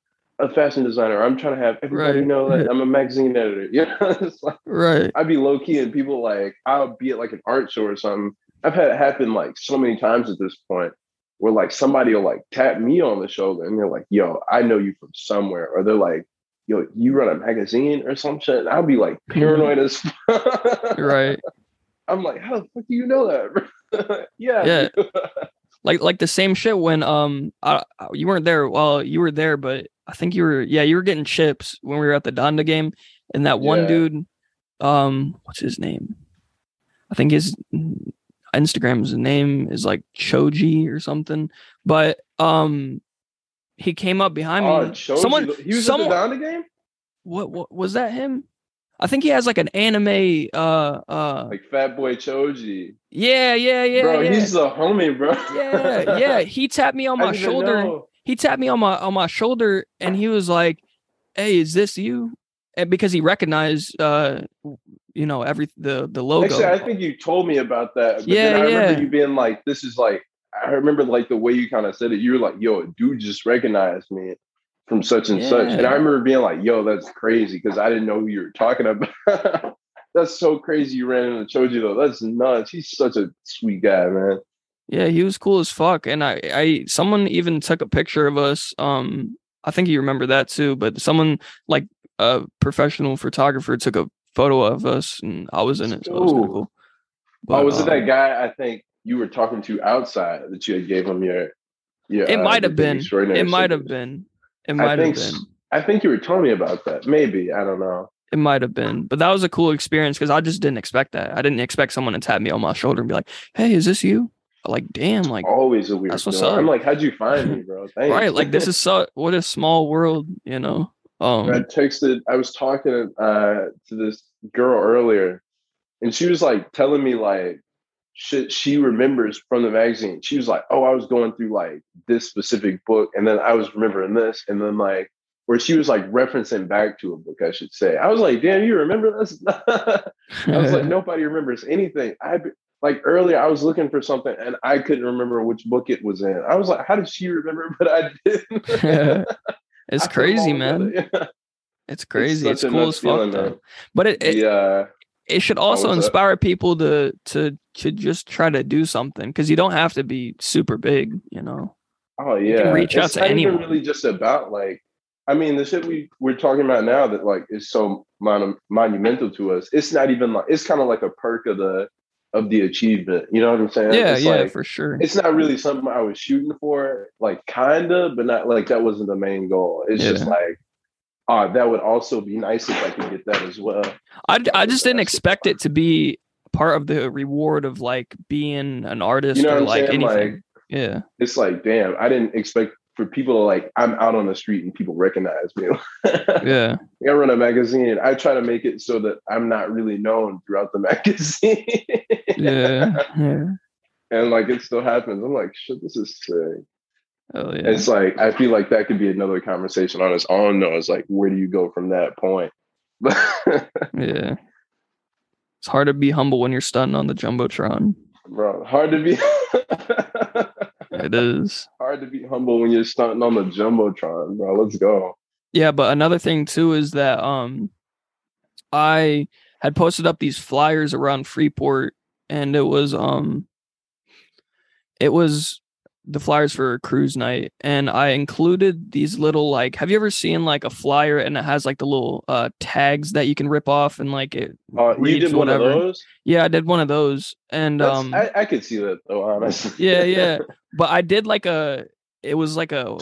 Speaker 2: a fashion designer. I'm trying to have everybody
Speaker 1: Right.
Speaker 2: know that I'm a magazine editor. You know, it's like,
Speaker 1: Right.
Speaker 2: I'd be low key and people like, I'll be at like an art show or something. I've had it happen like so many times at this point where like somebody will like tap me on the shoulder and they're like, yo, I know you from somewhere. Or they're like, yo, you run a magazine or some shit. And I'll be like paranoid as fuck.
Speaker 1: Right.
Speaker 2: I'm like, how the fuck do you know that? yeah.
Speaker 1: Yeah. Like like the same shit when um I, you weren't there. Well, you were there, but I think you were yeah you were getting chips when we were at the Donda game, and that one
Speaker 2: Yeah.
Speaker 1: dude, um, what's his name? I think his Instagram's name is like Choji or something. But um, he came up behind me.
Speaker 2: Oh,
Speaker 1: someone
Speaker 2: he was
Speaker 1: someone-
Speaker 2: at the Donda game?
Speaker 1: what, what was that him? I think he has like an anime. Uh, uh,
Speaker 2: Like Fat Boy Choji.
Speaker 1: yeah, yeah, yeah,
Speaker 2: bro,
Speaker 1: yeah.
Speaker 2: he's a homie, bro.
Speaker 1: yeah, yeah. He tapped me on my shoulder. He tapped me on my on my shoulder, and he was like, "Hey, is this you?" And because he recognized, uh, you know, every the the logo.
Speaker 2: Actually, I think you told me about that. But
Speaker 1: Yeah,
Speaker 2: I remember
Speaker 1: yeah.
Speaker 2: you being like, "This is like." I remember like the way you kind of said it. You were like, "Yo, a dude just recognized me from such and such," and I remember being like, "Yo, that's crazy," because I didn't know who you were talking about. that's so crazy. You ran into Choji though. That's nuts. He's such a sweet guy, man.
Speaker 1: Yeah, he was cool as fuck. And I, I, someone even took a picture of us. Um, I think you remember that too. But someone like a professional photographer took a photo of us, and I was in it. So it was kinda
Speaker 2: Ooh.
Speaker 1: cool.
Speaker 2: oh, was it
Speaker 1: um,
Speaker 2: that guy? I think you were talking to outside that you had gave him your. your
Speaker 1: It
Speaker 2: uh,
Speaker 1: might have been. It might have been. It
Speaker 2: I
Speaker 1: might have
Speaker 2: think.
Speaker 1: been.
Speaker 2: I think you were telling me about that. Maybe I don't know.
Speaker 1: It might have been, but that was a cool experience because I just didn't expect that. I didn't expect someone to tap me on my shoulder and be like, "Hey, is this you?" Like, damn, like,
Speaker 2: Always a weird.
Speaker 1: That's what's up.
Speaker 2: I'm like, how'd you find me, bro? Thanks.
Speaker 1: right? Like, this is so what a small world, you know.
Speaker 2: I
Speaker 1: Um,
Speaker 2: texted. I was talking uh, to this girl earlier, and she was like telling me like shit she remembers from the magazine. She was like, "Oh, I was going through like this specific book, and then I was remembering this, and then like." Where she was like referencing back to a book, I should say. I was like, "Damn, you remember this?" I was like, "Nobody remembers anything." I like earlier, I was looking for something, and I couldn't remember which book it was in. I was like, "How did she remember?" But I didn't.
Speaker 1: it's
Speaker 2: I
Speaker 1: crazy, man. It's crazy.
Speaker 2: such
Speaker 1: It's, cool as fuck,
Speaker 2: feeling,
Speaker 1: though. But it, it,
Speaker 2: yeah.
Speaker 1: It should also inspire people to to to just try to do something because you don't have to be super big, you know.
Speaker 2: Oh yeah,
Speaker 1: reach out
Speaker 2: it's
Speaker 1: to anyone.
Speaker 2: even really just about like. I mean, the shit we we're talking about now that like is so mon- monumental to us. It's not even like it's kind of like a perk of the of the achievement. You know what I'm saying?
Speaker 1: Yeah,
Speaker 2: It's
Speaker 1: yeah,
Speaker 2: like,
Speaker 1: for sure.
Speaker 2: it's not really something I was shooting for, like kinda, but not like that wasn't the main goal. It's just like, ah, that would also be nice if I could get that as well.
Speaker 1: I, I just didn't expect it to be part of the reward of like being an artist
Speaker 2: You know
Speaker 1: or
Speaker 2: what I'm
Speaker 1: like
Speaker 2: saying?
Speaker 1: anything.
Speaker 2: Like
Speaker 1: yeah,
Speaker 2: it's like, damn, I didn't expect for people to like I'm out on the street and people recognize me.
Speaker 1: yeah,
Speaker 2: I run a magazine. I try to make it so that I'm not really known throughout the magazine.
Speaker 1: yeah, yeah.
Speaker 2: and like it still happens. I'm like, shit, this is sick.
Speaker 1: Oh yeah.
Speaker 2: It's like I feel like that could be another conversation on its own. No, it's like where do you go from that point?
Speaker 1: Yeah. It's hard to be humble when you're stunting on the jumbotron.
Speaker 2: Bro, hard to be
Speaker 1: It is.
Speaker 2: hard to be humble when you're stunting on the jumbotron, bro. Let's go.
Speaker 1: Yeah, but another thing too is that um I had posted up these flyers around Freeport and it was um it was the flyers for a cruise night and I included these little like have you ever seen like a flyer and it has like the little uh tags that you can rip off and like it
Speaker 2: Uh, you did one of those.
Speaker 1: Yeah, I did one of those and
Speaker 2: That's-
Speaker 1: um
Speaker 2: I, I could see that though, honestly.
Speaker 1: yeah, yeah. But I did like a it was like a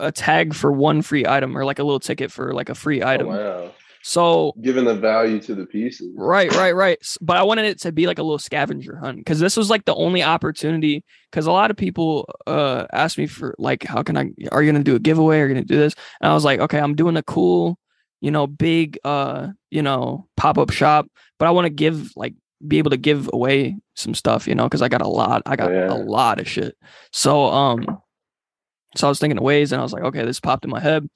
Speaker 1: a tag for one free item or like a little ticket for like a free
Speaker 2: Oh,
Speaker 1: item.
Speaker 2: wow.
Speaker 1: So
Speaker 2: giving the value to the pieces.
Speaker 1: Right, right, right. But I wanted it to be like a little scavenger hunt because this was like the only opportunity. Because a lot of people uh asked me for like, how can I? Are you gonna do a giveaway? Are you gonna do this? And I was like, okay, I'm doing a cool, you know, big, uh, you know, pop up shop, but I want to give like be able to give away some stuff, you know, because I got a lot. I got
Speaker 2: Yeah.
Speaker 1: a lot of shit. So um, so I was thinking of ways, and I was like, okay, this popped in my head.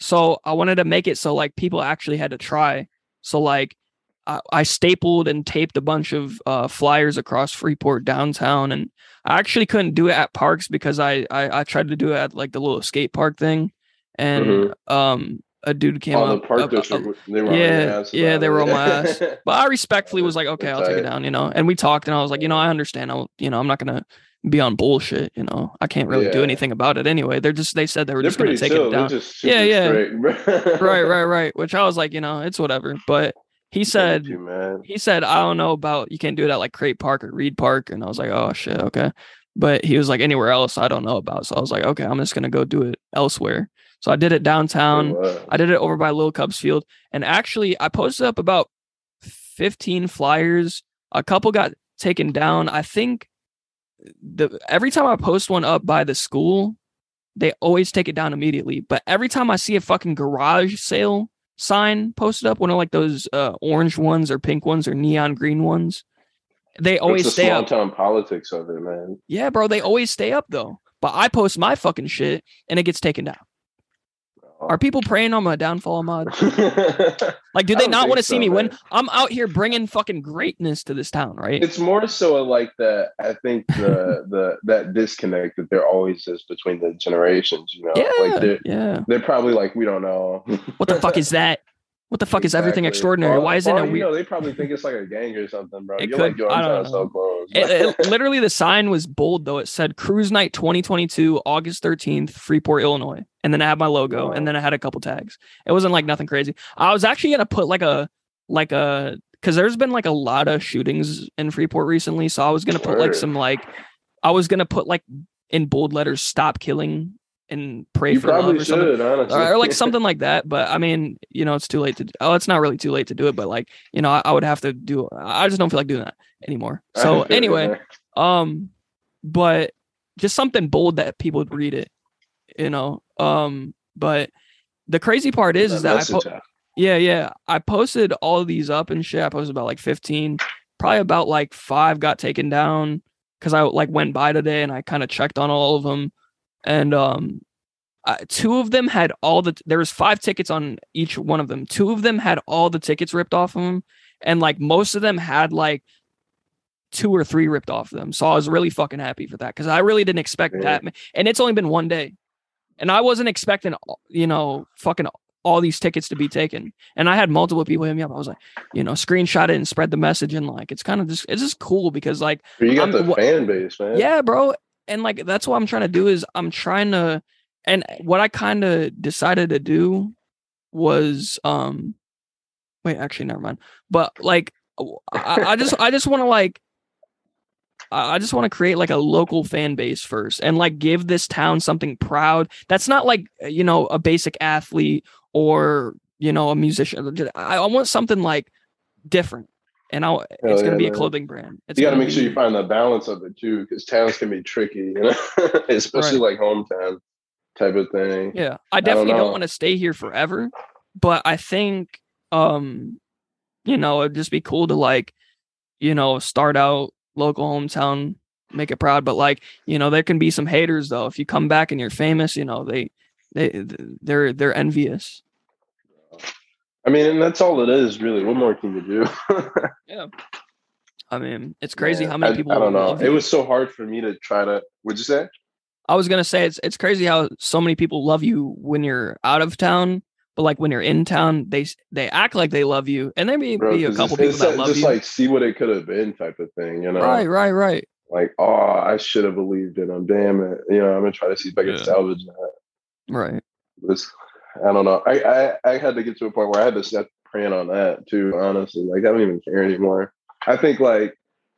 Speaker 1: So I wanted to make it so like people actually had to try. So like I, I stapled and taped a bunch of uh, flyers across Freeport downtown, and I actually couldn't do it at parks because I I, I tried to do it at like the little skate park thing, and
Speaker 2: Mhm.
Speaker 1: um a dude came
Speaker 2: On the
Speaker 1: up.
Speaker 2: park
Speaker 1: a- a-
Speaker 2: district, they were on
Speaker 1: yeah,
Speaker 2: ass
Speaker 1: yeah, they were on my ass. but I respectfully was like, okay, I'll take it down, you know. And we talked, and I was like, you know, I understand. I'll, you know, I'm not gonna be on bullshit. You know, I can't really do anything about it anyway. They're just they said they were
Speaker 2: They're
Speaker 1: just gonna take
Speaker 2: chill.
Speaker 1: it down. Yeah, yeah. right, right, right. Which I was like, you know, it's whatever. But he said
Speaker 2: you,
Speaker 1: he said, I don't know about you can't do it at like Krape Park or Reed Park. And I was like, oh shit, okay. But he was like, anywhere else I don't know about. So I was like, okay, I'm just gonna go do it elsewhere. So I did it downtown.
Speaker 2: Wow.
Speaker 1: I did it over by Lil Cubs Field. And actually I posted up about 15 flyers. A couple got taken down. I think the every time I post one up by the school, they always take it down immediately. But every time I see a fucking garage sale sign posted up, one of like those uh, orange ones or pink ones or neon green ones, they always
Speaker 2: it's the
Speaker 1: stay
Speaker 2: small
Speaker 1: up.
Speaker 2: town politics of it, man.
Speaker 1: Yeah, bro, they always stay up though. But I post my fucking shit and it gets taken down. Are people praying on my downfall, mod? Like, do they
Speaker 2: don't
Speaker 1: want to see
Speaker 2: so,
Speaker 1: me win? I'm out here bringing fucking greatness to this town, right?
Speaker 2: it's more so like that. I think the the that disconnect that there always is between the generations. You know,
Speaker 1: yeah,
Speaker 2: like they're
Speaker 1: yeah.
Speaker 2: they're probably like we don't know
Speaker 1: What the fuck is that? What the fuck is everything extraordinary?
Speaker 2: Or-
Speaker 1: Why isn't it
Speaker 2: you
Speaker 1: weird?
Speaker 2: know, they probably think it's like a gang or something, bro.
Speaker 1: It
Speaker 2: You're
Speaker 1: could-
Speaker 2: like, yo,
Speaker 1: I
Speaker 2: I'm
Speaker 1: don't know.
Speaker 2: sell clothes.
Speaker 1: It- it- literally, the sign was bold though. It said "Cruise Night 2022, August 13th, Freeport, Illinois," and then I had my logo,
Speaker 2: Wow.
Speaker 1: and then I had a couple tags. It wasn't like nothing crazy. I was actually gonna put like a like a because there's been like a lot of shootings in Freeport recently, so I was gonna put like some like I was gonna put like in bold letters "Stop killing" and pray
Speaker 2: you
Speaker 1: for love or something.
Speaker 2: should, honestly.
Speaker 1: or, or like something like that. But I mean, you know, it's too late to. Oh, it's not really too late to do it, but like, you know, I, I would have to do. I just don't feel like doing that anymore. So anyway, um, but just something bold that people would read it, you know. Um, but the crazy part is, is that I po- yeah, yeah, I posted all of these up and shit. I posted about like fifteen, probably about like five got taken down because I like went by today and I kind of checked on all of them, and um, uh, two of them had all the there was five tickets on each one of them. Two of them had all the tickets ripped off of them, and like most of them had like two or three ripped off them. So I was really fucking happy for that because I really didn't expect that, and it's only been one day, and I wasn't expecting you know fucking all these tickets to be taken. And I had multiple people hit me up. I was like, you know, screenshot it and spread the message, and like it's kind of just it's just cool because like
Speaker 2: You got
Speaker 1: I'm-
Speaker 2: the
Speaker 1: wha-
Speaker 2: fan base, man.
Speaker 1: yeah, bro. And like that's what I'm trying to do is I'm trying to and what I kind of decided to do was um wait, actually never mind. But like I, I just I just want to like I just want to create like a local fan base first and like give this town something proud. That's not like you know a basic athlete or you know a musician. I, I want something like different. And I it's gonna
Speaker 2: yeah,
Speaker 1: be a clothing brand. It's
Speaker 2: you got to make sure you find the balance of it too, because towns can be tricky, you know, especially like hometown type of thing.
Speaker 1: Yeah, I definitely don't,
Speaker 2: know.
Speaker 1: want to stay here forever, but I think um you know, it'd just be cool to like, you know, start out local hometown, make it proud, but like, you know, there can be some haters though. If you come back and you're famous, you know, they they they're they're envious.
Speaker 2: I mean, and that's all it is, really. What more can you do? Yeah.
Speaker 1: I mean, it's crazy
Speaker 2: Man,
Speaker 1: how many people
Speaker 2: I, don't know. It was so hard for me to try to. What'd you say?
Speaker 1: I was gonna say it's it's crazy how so many people love you when you're out of town, but like when you're in town, they they act like they love you, and there may
Speaker 2: Bro,
Speaker 1: be a couple
Speaker 2: it's,
Speaker 1: people
Speaker 2: it's
Speaker 1: that love
Speaker 2: just
Speaker 1: you.
Speaker 2: like see what it could have been type of thing, you know?
Speaker 1: right, right, right.
Speaker 2: Like, oh, I should have believed in him. Damn it. You know, I'm gonna try to see if I can
Speaker 1: Yeah.
Speaker 2: salvage that.
Speaker 1: Right.
Speaker 2: This, I don't know. I, I I had to get to a point where I had to start praying on that too. Honestly, like I don't even care anymore. I think like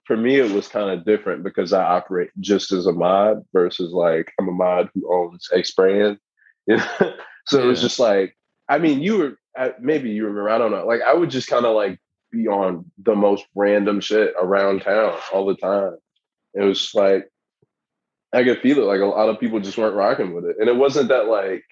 Speaker 2: for me it was kind of different because I operate just as a mod versus like I'm a mod who owns X brand. You know? so it was just like I mean, you were maybe you remember. I don't know. Like I would just kind of like be on the most random shit around town all the time. It was like I could feel it. Like a lot of people just weren't rocking with it, and it wasn't that like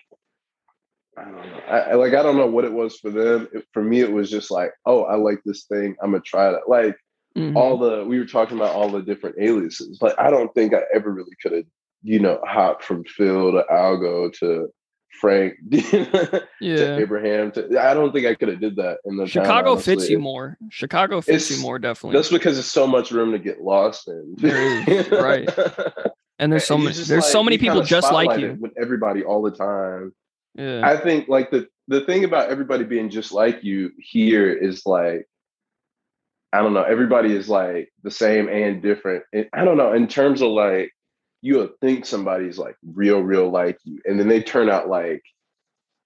Speaker 2: I don't know. I, like I don't know what it was for them. It, for me, it was just like, oh, I like this thing. I'm gonna try that. Like mm-hmm. all the we were talking about all the different aliases. Like I don't think I ever really could have, you know, hopped from Phil to Algo to Frank yeah. to Abraham. To, I don't think I could have did that in the
Speaker 1: Chicago time, fits you more. Chicago fits it's, you more definitely.
Speaker 2: That's because there's so much room to get lost in.
Speaker 1: right. And there's so many there's like, so many people just like you
Speaker 2: with everybody all the time. Yeah. I think like the the thing about everybody being just like you here is like I don't know, everybody is like the same and different. And I don't know, in terms of like you'll think somebody's like real, real like you, and then they turn out like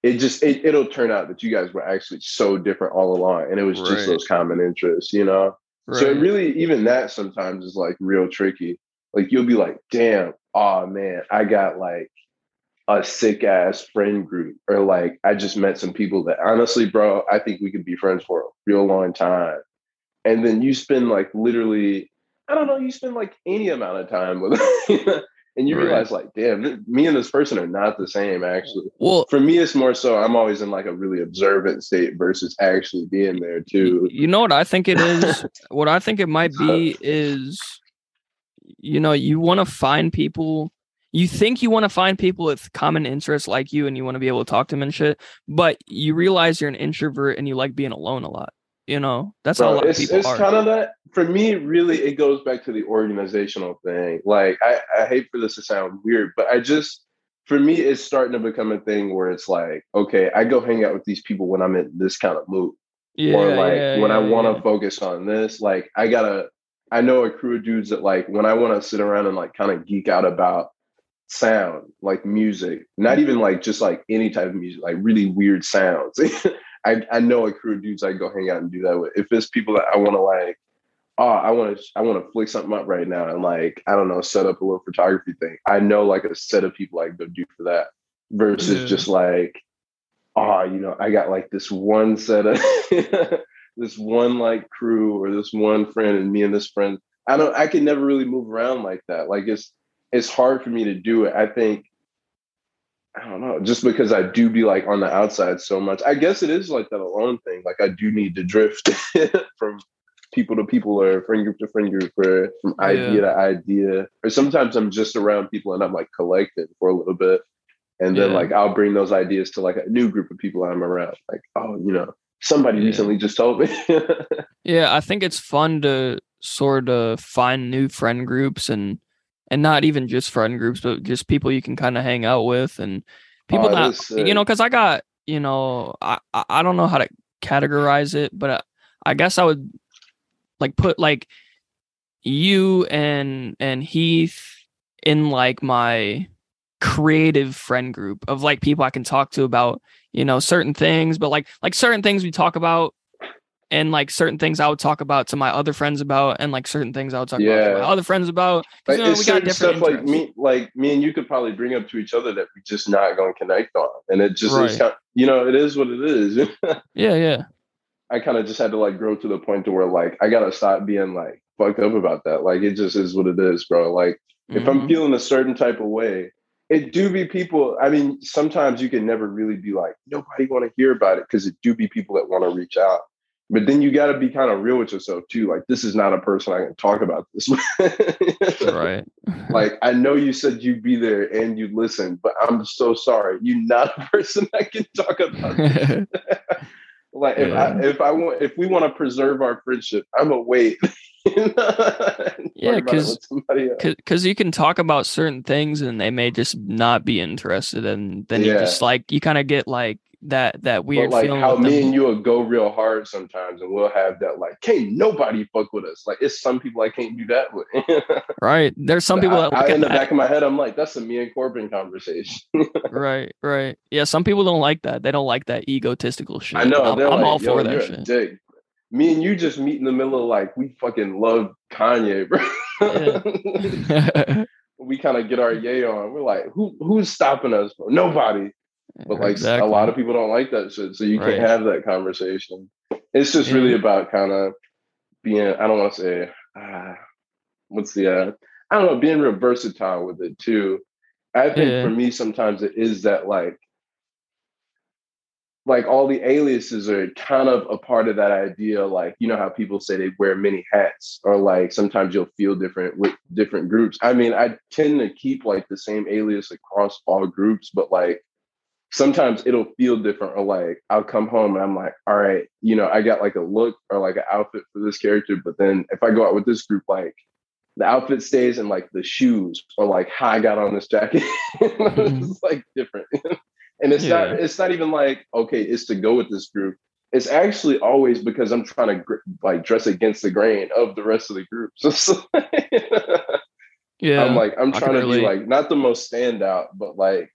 Speaker 2: it just it, it'll turn out that you guys were actually so different all along, and it was just those common interests, you know. Right. So really, even that sometimes is like real tricky. Like you'll be like, "Damn, oh man, I got like a sick ass friend group," or like I just met some people that honestly, bro, I think we could be friends for a real long time. And then you spend like literally I don't know, you spend like any amount of time with and you right. realize like, damn, me and this person are not the same actually. Well, for me, it's more so I'm always in like a really observant state versus actually being there too.
Speaker 1: You know what I think it is? what I think it might be is, you know, you want to find people. You think you want to find people with common interests like you and you want to be able to talk to them and shit, but you realize you're an introvert and you like being alone a lot. You know, that's Bro, how a lot
Speaker 2: it's,
Speaker 1: of people
Speaker 2: it's
Speaker 1: are.
Speaker 2: kind of that for me. Really, it goes back to the organizational thing. Like, I, I hate for this to sound weird, but I just for me, it's starting to become a thing where it's like, okay, I go hang out with these people when I'm in this kind of mood, yeah, or like yeah, when yeah, I want to focus on this. Like, I gotta. I know a crew of dudes that like when I want to sit around and like kind of geek out about sound, like music, not even mm-hmm. like just like any type of music, like really weird sounds. I, I know a crew of dudes I go hang out and do that with. If it's people that I want to like, oh, I want to I want to flick something up right now and like I don't know, set up a little photography thing. I know like a set of people I go do for that versus yeah. just like, oh, you know, I got like this one set of this one like crew or this one friend and me and this friend. I don't I can never really move around like that. Like it's it's hard for me to do it. I think I don't know, just because I do be like on the outside so much. I guess it is like that alone thing. Like I do need to drift from people to people or friend group to friend group or from yeah. idea to idea. Or sometimes I'm just around people and I'm like collected for a little bit. And then yeah. like I'll bring those ideas to like a new group of people I'm around. Like, oh, you know, somebody yeah. recently just told me.
Speaker 1: yeah, I think it's fun to sort of find new friend groups and and not even just friend groups, but just people you can kind of hang out with and people oh, that you know. Because I got you know, I I don't know how to categorize it, but I, I guess I would like put like you and and Heath in like my creative friend group of like people I can talk to about you know certain things, but like like certain things we talk about and like certain things I would talk about to my other friends about, and like certain things I would talk yeah. about to my other friends about.
Speaker 2: Like, you know, we got different stuff like me, like me and you could probably bring up to each other that we're just not going to connect on, and it just right. is kind of, you know it is what it is.
Speaker 1: yeah, yeah.
Speaker 2: I kind of just had to like grow to the point to where like I gotta stop being like fucked up about that. Like it just is what it is, bro. Like mm-hmm. if I'm mm-hmm. feeling a certain type of way, it do be people. I mean, sometimes you can never really be like nobody want to hear about it because it do be people that want to reach out. But then you got to be kind of real with yourself too. Like, this is not a person I can talk about this with.
Speaker 1: right.
Speaker 2: like, I know you said you'd be there and you'd listen, but I'm so sorry. You're not a person I can talk about. like, if yeah. I if I want if we want to preserve our friendship, I'm a wait.
Speaker 1: yeah, because because you can talk about certain things and they may just not be interested, and then yeah. you just like you kind of get like that that weird
Speaker 2: but like
Speaker 1: feeling.
Speaker 2: How me and you will go real hard sometimes, and we'll have that like, can't nobody fuck with us. Like it's some people I can't do that with.
Speaker 1: right. There's some people
Speaker 2: I,
Speaker 1: that
Speaker 2: I, in the back of my head, I'm like, that's a me and Corbin conversation.
Speaker 1: right. Right. Yeah. Some people don't like that. They don't like that egotistical shit.
Speaker 2: I know.
Speaker 1: I'm,
Speaker 2: I'm
Speaker 1: like,
Speaker 2: all for that shit. Dick. Me and you just meet in the middle of like we fucking love Kanye, bro. we kind of get our yay on. We're like, who who's stopping us? Bro? Nobody. But like exactly. a lot of people don't like that shit, so you right. can't have that conversation. It's just yeah. really about kind of being. I don't want to say uh, what's the. Uh, I don't know, being real versatile with it too. I think yeah. for me, sometimes it is that like like all the aliases are kind of a part of that idea like you know how people say they wear many hats or like sometimes you'll feel different with different groups i mean i tend to keep like the same alias across all groups but like sometimes it'll feel different or like i'll come home and i'm like all right you know i got like a look or like an outfit for this character but then if i go out with this group like the outfit stays and like the shoes or like how i got on this jacket. Mm-hmm. it's like different. And it's yeah. not it's not even like okay it's to go with this group. It's actually always because i'm trying to like dress against the grain of the rest of the group. So, yeah i'm like i'm trying to be like not the most standout but like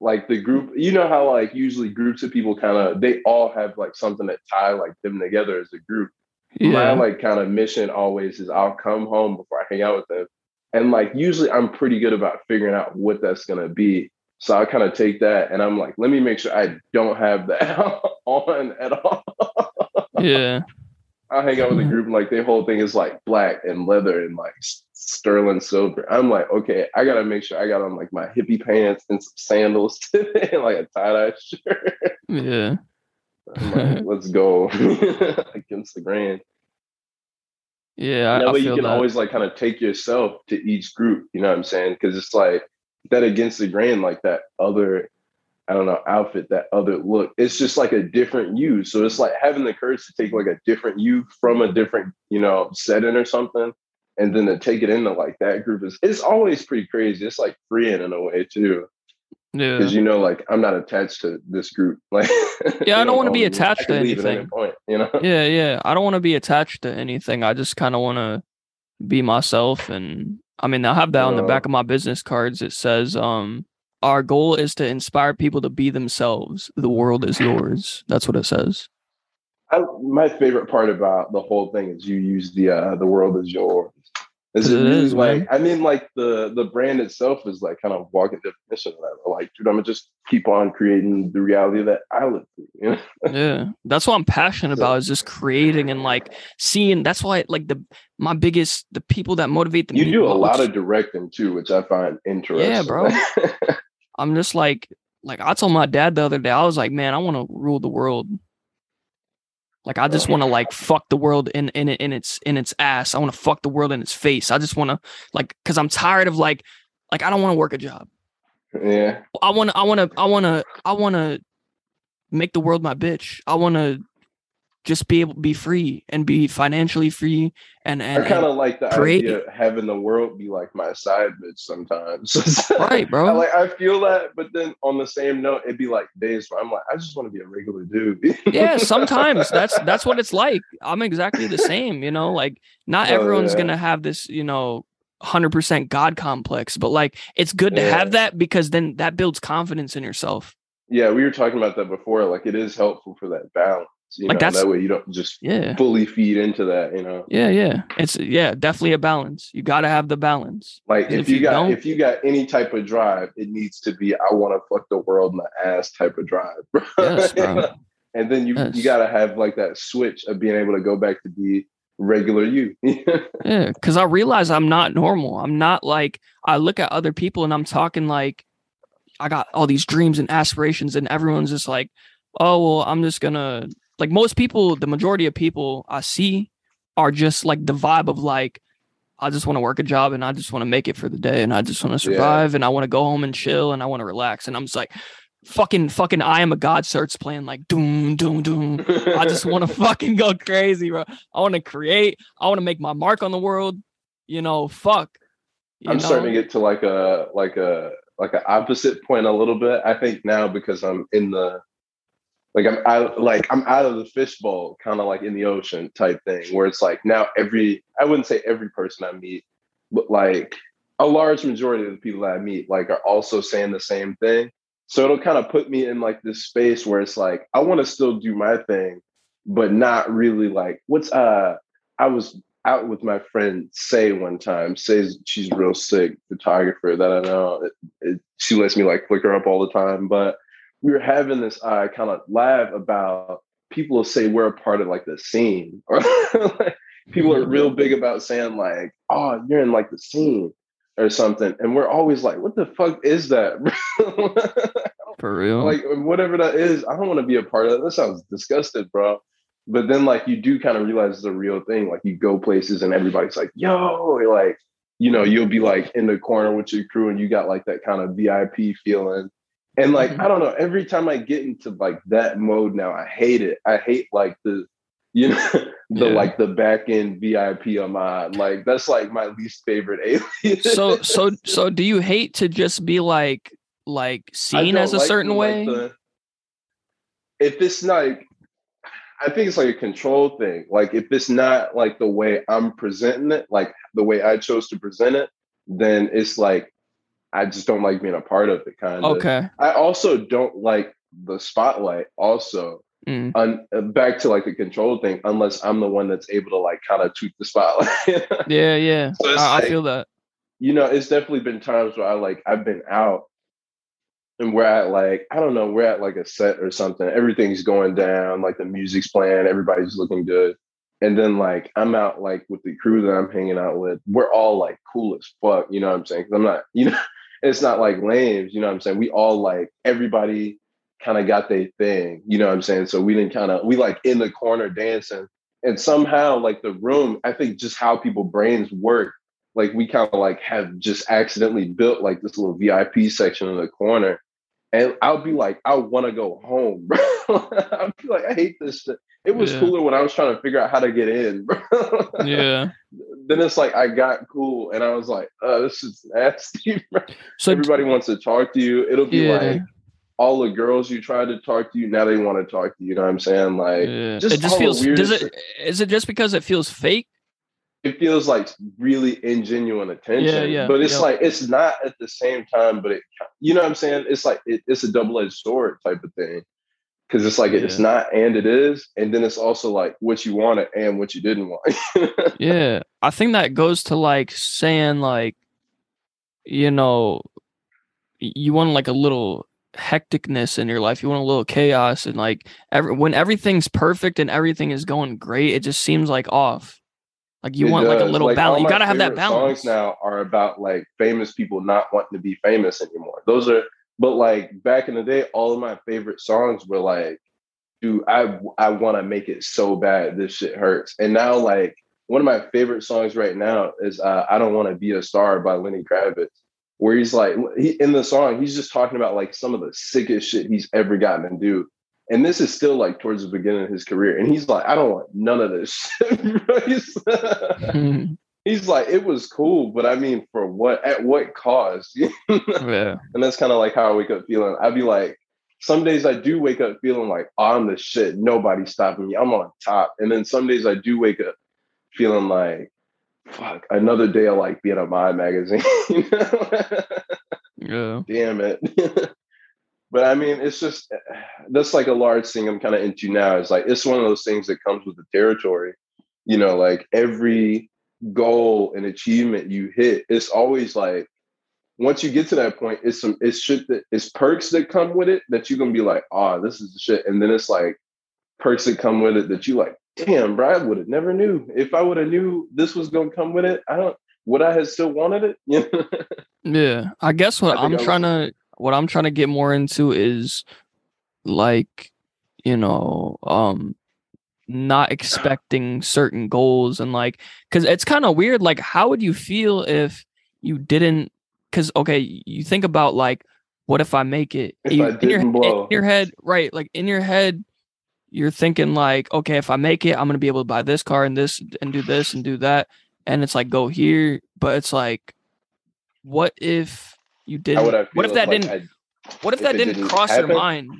Speaker 2: like the group you know how like usually groups of people kind of they all have like something that tie like them together as a group yeah. my like kind of mission always is i'll come home before i hang out with them and like usually i'm pretty good about figuring out what that's going to be so I kind of take that and I'm like, let me make sure I don't have that on at all.
Speaker 1: yeah.
Speaker 2: I hang out with a hmm. group and like their whole thing is like black and leather and like sterling silver. I'm like, okay, I gotta make sure I got on like my hippie pants and some sandals today, like a tie-dye shirt.
Speaker 1: Yeah.
Speaker 2: Like, let's go against the grain.
Speaker 1: Yeah,
Speaker 2: that I, way I you can that. always like kind of take yourself to each group. You know what I'm saying? Because it's like that against the grain, like that other, I don't know, outfit, that other look. It's just like a different you. So it's like having the courage to take like a different you from a different, you know, setting or something, and then to take it into like that group is it's always pretty crazy. It's like freeing in a way too. Yeah. Because you know, like I'm not attached to this group. Like
Speaker 1: Yeah, I don't want to be attached to anything.
Speaker 2: Point, you know?
Speaker 1: Yeah, yeah. I don't want to be attached to anything. I just kind of want to be myself and I mean, I have that on the back of my business cards. It says, um, our goal is to inspire people to be themselves. The world is yours. That's what it says.
Speaker 2: I, my favorite part about the whole thing is you use the uh, the world is yours. Is it, it really is, like man. I mean, like the the brand itself is like kind of walking definition of that. Like, dude, I'm gonna just keep on creating the reality of that I live through. You know?
Speaker 1: yeah, that's what I'm passionate so, about is just creating and like seeing. That's why like the my biggest the people that motivate the
Speaker 2: you do a lot of directing too, which I find interesting.
Speaker 1: Yeah, bro. I'm just like like I told my dad the other day. I was like, man, I want to rule the world. Like I just want to like fuck the world in in in its in its ass. I want to fuck the world in its face. I just want to like cuz I'm tired of like like I don't want to work a job.
Speaker 2: Yeah.
Speaker 1: I want to I want to I want to I want to make the world my bitch. I want to just be able to be free and be financially free and and
Speaker 2: I kind of like the create. idea of having the world be like my side bitch sometimes.
Speaker 1: right, bro.
Speaker 2: I, like I feel that, but then on the same note, it'd be like days where I'm like, I just want to be a regular dude.
Speaker 1: yeah, sometimes that's that's what it's like. I'm exactly the same, you know. Like not oh, everyone's yeah. gonna have this, you know, 100% God complex, but like it's good to yeah. have that because then that builds confidence in yourself.
Speaker 2: Yeah, we were talking about that before. Like it is helpful for that balance. You like know, that way you don't just yeah fully feed into that, you know.
Speaker 1: Yeah, yeah. It's yeah, definitely a balance. You gotta have the balance.
Speaker 2: Like if, if, you, you got if you got any type of drive, it needs to be I want to fuck the world in the ass type of drive. Bro. Yes, bro. and then you yes. you gotta have like that switch of being able to go back to be regular you.
Speaker 1: yeah, because I realize I'm not normal. I'm not like I look at other people and I'm talking like I got all these dreams and aspirations, and everyone's just like, oh well, I'm just gonna like most people, the majority of people I see are just like the vibe of like, I just want to work a job and I just want to make it for the day and I just want to survive yeah. and I want to go home and chill and I want to relax. And I'm just like, fucking, fucking, I am a god starts playing like doom, doom, doom. I just want to fucking go crazy, bro. I want to create. I want to make my mark on the world. You know, fuck.
Speaker 2: You I'm know? starting to get to like a like a like an opposite point a little bit. I think now because I'm in the like I'm out like I'm out of the fishbowl, kind of like in the ocean type thing, where it's like now every I wouldn't say every person I meet, but like a large majority of the people that I meet like are also saying the same thing. So it'll kind of put me in like this space where it's like I want to still do my thing, but not really like what's uh I was out with my friend Say one time. Say's she's real sick photographer that I know. It, it, she lets me like flick her up all the time, but we were having this uh, kind of laugh about people will say we're a part of like the scene, or like, people are real big about saying like, "Oh, you're in like the scene." Or something, and we're always like, "What the fuck is that?"
Speaker 1: For real,
Speaker 2: like whatever that is, I don't want to be a part of it. That sounds disgusting, bro. But then, like, you do kind of realize it's a real thing. Like, you go places and everybody's like, "Yo," like, you know, you'll be like in the corner with your crew, and you got like that kind of VIP feeling and like, mm-hmm. I don't know, every time I get into like that mode now, I hate it. I hate like the, you know, the yeah. like the back end VIP on my like that's like my least favorite alien.
Speaker 1: so so so do you hate to just be like like seen as a like certain way? Like the,
Speaker 2: if it's like I think it's like a control thing. Like if it's not like the way I'm presenting it, like the way I chose to present it, then it's like I just don't like being a part of it. Kind
Speaker 1: of. Okay.
Speaker 2: I also don't like the spotlight. Also, mm. Un- uh, back to like the control thing. Unless I'm the one that's able to like kind of tweak the spotlight.
Speaker 1: yeah, yeah. So I, like, I feel that.
Speaker 2: You know, it's definitely been times where I like I've been out and we're at like I don't know, we're at like a set or something. Everything's going down, like the music's playing, everybody's looking good. And then like I'm out like with the crew that I'm hanging out with. We're all like cool as fuck, you know what I'm saying? Because I'm not, you know, it's not like lames, you know what I'm saying? We all like everybody kind of got their thing, you know what I'm saying? So we didn't kind of we like in the corner dancing. And somehow like the room, I think just how people brains work, like we kind of like have just accidentally built like this little VIP section in the corner. And I'll be like, I want to go home, bro. I'll be like, I hate this shit. It was yeah. cooler when I was trying to figure out how to get in, bro.
Speaker 1: yeah.
Speaker 2: Then it's like I got cool and I was like, oh, this is nasty. Bro. So everybody wants to talk to you. It'll be yeah. like all the girls you tried to talk to you, now they want to talk to you. You know what I'm saying? Like
Speaker 1: yeah. just it just feels does it is it just because it feels fake?
Speaker 2: It feels like really ingenuine attention. Yeah, yeah. But it's like it's not at the same time, but it you know what I'm saying? It's like it, it's a double-edged sword type of thing because it's like yeah. it's not and it is and then it's also like what you wanted and what you didn't want
Speaker 1: yeah i think that goes to like saying like you know you want like a little hecticness in your life you want a little chaos and like every when everything's perfect and everything is going great it just seems like off like you it want does. like a little like, balance you gotta have that balance
Speaker 2: songs now are about like famous people not wanting to be famous anymore those are but like back in the day, all of my favorite songs were like, dude, I I want to make it so bad. This shit hurts. And now like one of my favorite songs right now is uh, I Don't Want to Be a Star by Lenny Kravitz, where he's like, he, in the song, he's just talking about like some of the sickest shit he's ever gotten to do. And this is still like towards the beginning of his career. And he's like, I don't want none of this shit he's like, it was cool, but I mean, for what? At what cost?
Speaker 1: yeah.
Speaker 2: And that's kind of like how I wake up feeling. I'd be like, some days I do wake up feeling like oh, I'm the shit. Nobody's stopping me. I'm on top. And then some days I do wake up feeling like, fuck, another day of like being a my magazine.
Speaker 1: yeah.
Speaker 2: Damn it. But I mean, it's just eh, that's like a large thing I'm kind of into now. It's like it's one of those things that comes with the territory. You know, like every goal and achievement you hit, it's always like once you get to that point, it's some it's shit that it's perks that come with it that you're gonna be like, oh, this is the shit. And then it's like perks that come with it that you like, damn, bro, I would have never knew. If I would have knew this was gonna come with it, I don't would I have still wanted
Speaker 1: it? yeah. I guess what I am trying to what I'm trying to get more into is like, you know, um not expecting certain goals and like because it's kind of weird like how would you feel if you didn't because okay you think about like what if i make it?
Speaker 2: If you, in, your, in
Speaker 1: your head right like in your head you're thinking like okay if i make it i'm gonna be able to buy this car and this and do this and do that and it's like go here but it's like what if you didn't what if that like didn't what if, if that didn't, didn't cross happen? your mind?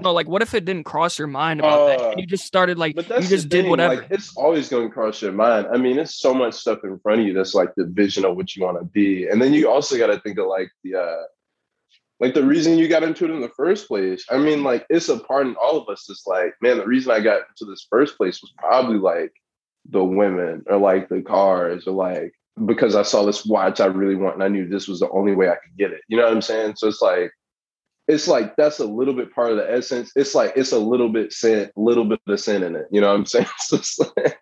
Speaker 1: No, like what if it didn't cross your mind about uh, that? And you just started like you just did whatever.
Speaker 2: Like, it's always going to cross your mind. I mean, it's so much stuff in front of you that's like the vision of what you want to be, and then you also got to think of like the uh like the reason you got into it in the first place. I mean, like it's a part in all of us. It's like, man, the reason I got into this first place was probably like the women or like the cars or like because I saw this watch I really want and I knew this was the only way I could get it. You know what I'm saying? So it's like it's like that's a little bit part of the essence. It's like it's a little bit sin, little bit of sin in it. You know what I'm saying? So like,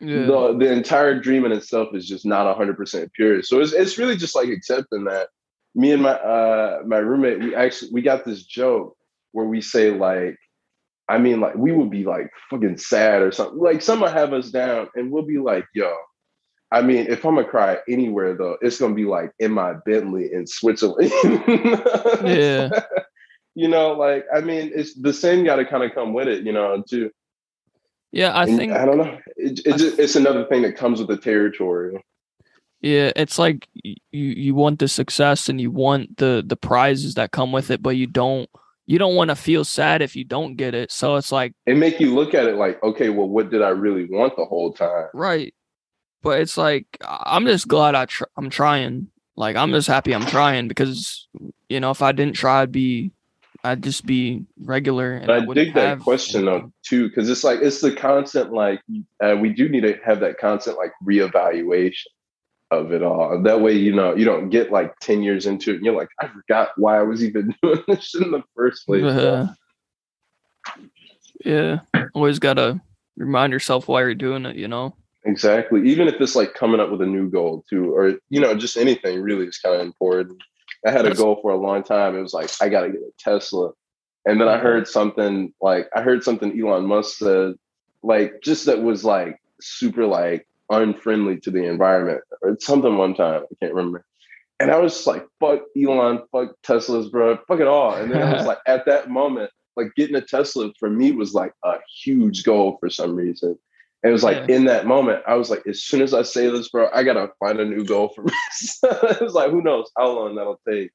Speaker 2: yeah. the the entire dream in itself is just not hundred percent pure. So it's it's really just like accepting that. Me and my uh my roommate, we actually we got this joke where we say like, I mean like we would be like fucking sad or something. Like someone have us down and we'll be like, yo, I mean, if I'm gonna cry anywhere though, it's gonna be like in my Bentley in Switzerland. yeah. you know, like I mean, it's the same got to kind of come with it, you know, too.
Speaker 1: Yeah, I and think
Speaker 2: I don't know. It, it just, it's another thing that comes with the territory.
Speaker 1: Yeah, it's like you you want the success and you want the the prizes that come with it, but you don't you don't want to feel sad if you don't get it. So it's like
Speaker 2: it make you look at it like, okay, well, what did I really want the whole time?
Speaker 1: Right but it's like I'm just glad I tr- I'm trying. Like I'm just happy I'm trying because you know if I didn't try, I'd be I'd just be regular.
Speaker 2: And I, I dig that question though too because it's like it's the constant like uh, we do need to have that constant like reevaluation of it all. That way, you know, you don't get like ten years into it and you're like, I forgot why I was even doing this in the first place. Uh,
Speaker 1: yeah, always gotta remind yourself why you're doing it. You know.
Speaker 2: Exactly. Even if it's like coming up with a new goal too, or you know, just anything really is kind of important. I had a goal for a long time. It was like I got to get a Tesla, and then I mm-hmm. heard something like I heard something Elon Musk said, like just that was like super like unfriendly to the environment or something one time. I can't remember. And I was just like, fuck Elon, fuck Teslas, bro, fuck it all. And then I was like, at that moment, like getting a Tesla for me was like a huge goal for some reason. And it was like yeah. in that moment, I was like, as soon as I say this, bro, I gotta find a new goal for me. it was like, who knows how long that'll take.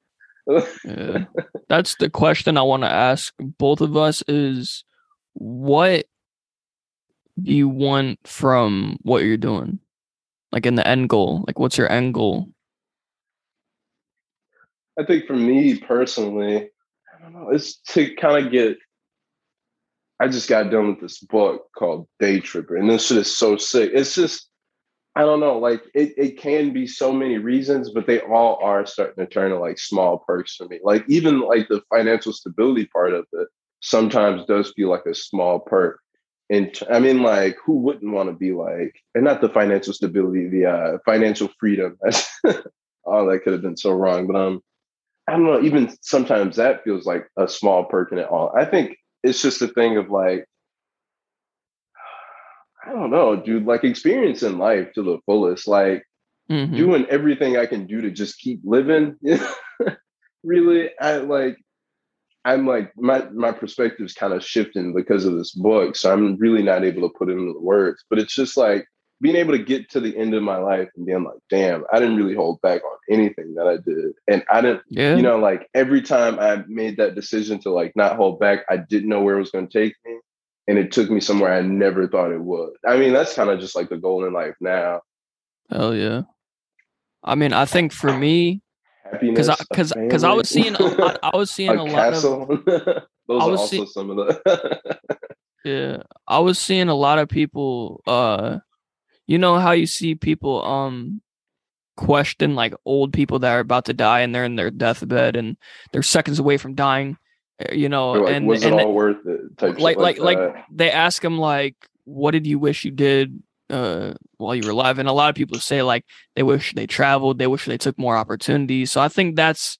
Speaker 1: yeah. That's the question I want to ask both of us is what do you want from what you're doing? Like in the end goal? Like what's your end goal?
Speaker 2: I think for me personally, I don't know, it's to kind of get I just got done with this book called Day Tripper, and this shit is so sick. It's just, I don't know, like it, it can be so many reasons, but they all are starting to turn to like small perks for me. Like even like the financial stability part of it sometimes does feel like a small perk. And I mean, like, who wouldn't want to be like, and not the financial stability, the uh, financial freedom. oh, that could have been so wrong, but um, I don't know. Even sometimes that feels like a small perk in it all. I think it's just a thing of like, I don't know, dude, like experiencing life to the fullest, like mm-hmm. doing everything I can do to just keep living. really, I like, I'm like, my, my perspective's kind of shifting because of this book. So I'm really not able to put it into words, but it's just like, being able to get to the end of my life and being like, damn, I didn't really hold back on anything that I did. And I didn't, yeah. you know, like every time I made that decision to like not hold back, I didn't know where it was going to take me. And it took me somewhere I never thought it would. I mean, that's kind of just like the goal in life now.
Speaker 1: Hell yeah. I mean, I think for me, because because because I was seeing a lot, I was seeing a, a lot of
Speaker 2: those I was are also see- some of the
Speaker 1: yeah I was seeing a lot of people uh you know how you see people um question like old people that are about to die and they're in their deathbed and they're seconds away from dying eh, you know
Speaker 2: like,
Speaker 1: and
Speaker 2: was
Speaker 1: and
Speaker 2: it all worth it?
Speaker 1: Like like like, like they ask them like what did you wish you did uh while you were alive? And a lot of people say like they wish they traveled they wish they took more opportunities. So i think that's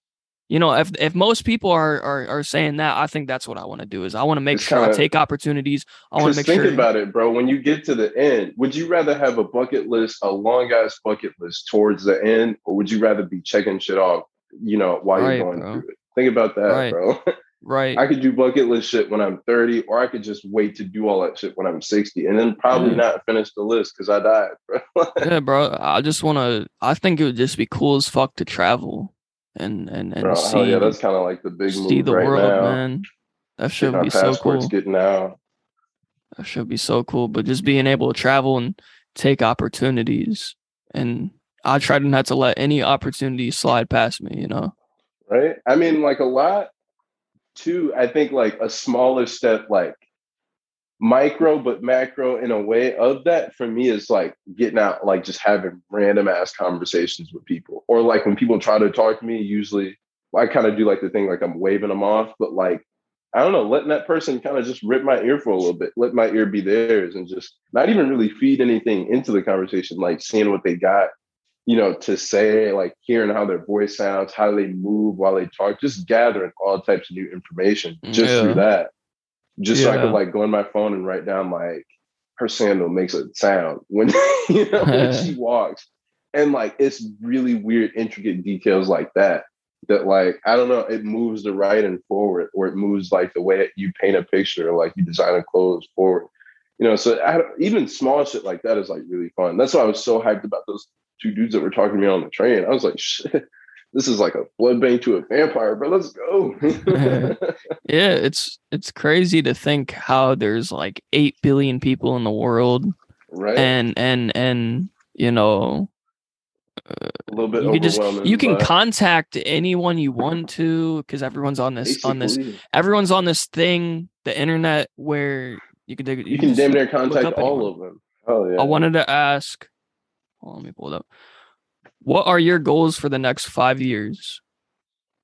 Speaker 1: you know, if if most people are are, are saying that, I think that's what I want to do. Is I want to make it's sure kinda, I take opportunities. I want to make
Speaker 2: think
Speaker 1: sure.
Speaker 2: Think about it, bro. When you get to the end, would you rather have a bucket list, a long ass bucket list towards the end, or would you rather be checking shit off? You know, while right, you're going bro. through it. Think about that,
Speaker 1: right.
Speaker 2: bro.
Speaker 1: Right.
Speaker 2: I could do bucket list shit when I'm 30, or I could just wait to do all that shit when I'm 60 and then probably yeah. not finish the list because I died,
Speaker 1: bro. yeah, bro. I just want to, I think it would just be cool as fuck to travel and and and Bro, see.
Speaker 2: yeah, that's kind of like the big
Speaker 1: see the
Speaker 2: right
Speaker 1: world,
Speaker 2: now.
Speaker 1: man. That should be so cool.
Speaker 2: Getting out.
Speaker 1: That should be so cool. But just being able to travel and take opportunities, and I try to not to let any opportunity slide past me. You know.
Speaker 2: Right. I mean, like a lot. Too. I think like a smaller step, like micro but macro in a way of that for me is like getting out like just having random ass conversations with people or like when people try to talk to me usually I kind of do like the thing like I'm waving them off, but like I don't know, letting that person kind of just rip my ear for a little bit, let my ear be theirs, and just not even really feed anything into the conversation, like seeing what they got, you know, to say, like hearing how their voice sounds, how they move while they talk, just gathering all types of new information just yeah. through that. Just yeah. so I could like go on my phone and write down like her sandal makes a sound when you know when she walks. And like it's really weird, intricate details like that that like I don't know, it moves the writing forward, or it moves like the way you paint a picture, or like you design a clothes forward. You know, so I, even small shit like that is like really fun. That's why I was so hyped about those two dudes that were talking to me on the train. I was like, shit, this is like a blood bank to a vampire, but let's go.
Speaker 1: yeah, it's it's crazy to think how there's like eight billion people in the world,
Speaker 2: right?
Speaker 1: And and and you know
Speaker 2: a little bit
Speaker 1: you can just you can
Speaker 2: but...
Speaker 1: contact anyone you want to because everyone's on this Basically. on this everyone's on this thing the internet where you can
Speaker 2: you, you can damn near contact all anyone. of them oh yeah
Speaker 1: i wanted to ask well, let me pull it up what are your goals for the next five years?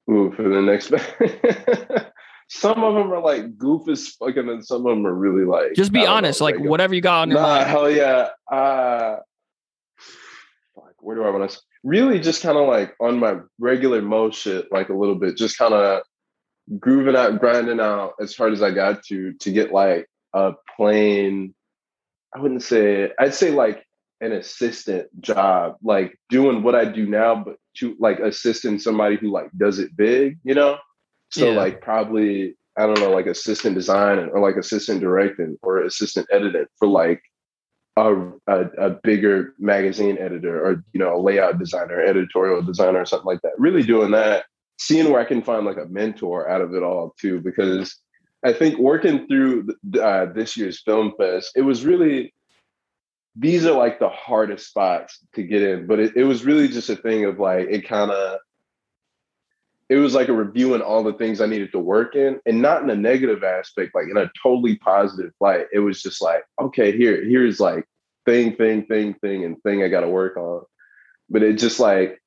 Speaker 2: Ooh, for the next some of them are like goof as fucking and some of them are really like
Speaker 1: just be honest know, like, like whatever you got on your
Speaker 2: nah,
Speaker 1: mind.
Speaker 2: hell yeah uh where do I want to really just kind of like on my regular mo shit, like a little bit, just kind of grooving out, grinding out as hard as I got to to get like a plain, I wouldn't say, I'd say like an assistant job, like doing what I do now, but to like assisting somebody who like does it big, you know? So yeah. like probably I don't know, like assistant design or like assistant directing or assistant editing for like a, a, a, bigger magazine editor or you know a layout designer editorial designer or something like that really doing that seeing where i can find like a mentor out of it all too because i think working through uh, this year's film fest it was really these are like the hardest spots to get in but it, it was really just a thing of like it kind of it was like a reviewing all the things I needed to work in and not in a negative aspect, like in a totally positive light. It was just like, okay, here, here's like thing, thing, thing, thing, and thing I got to work on. But it just like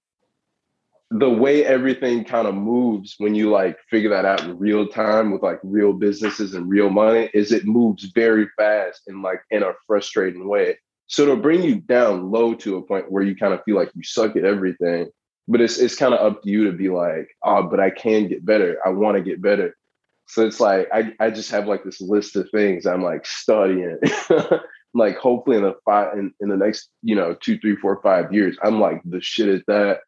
Speaker 2: the way everything kind of moves when you like figure that out in real time with like real businesses and real money is it moves very fast and like in a frustrating way. So to bring you down low to a point where you kind of feel like you suck at everything but it's it's kind of up to you to be like, oh, but I can get better. I want to get better. So it's like I, I just have like this list of things I'm like studying. like hopefully in the five in, in the next, you know, two, three, four, five years, I'm like the shit at that.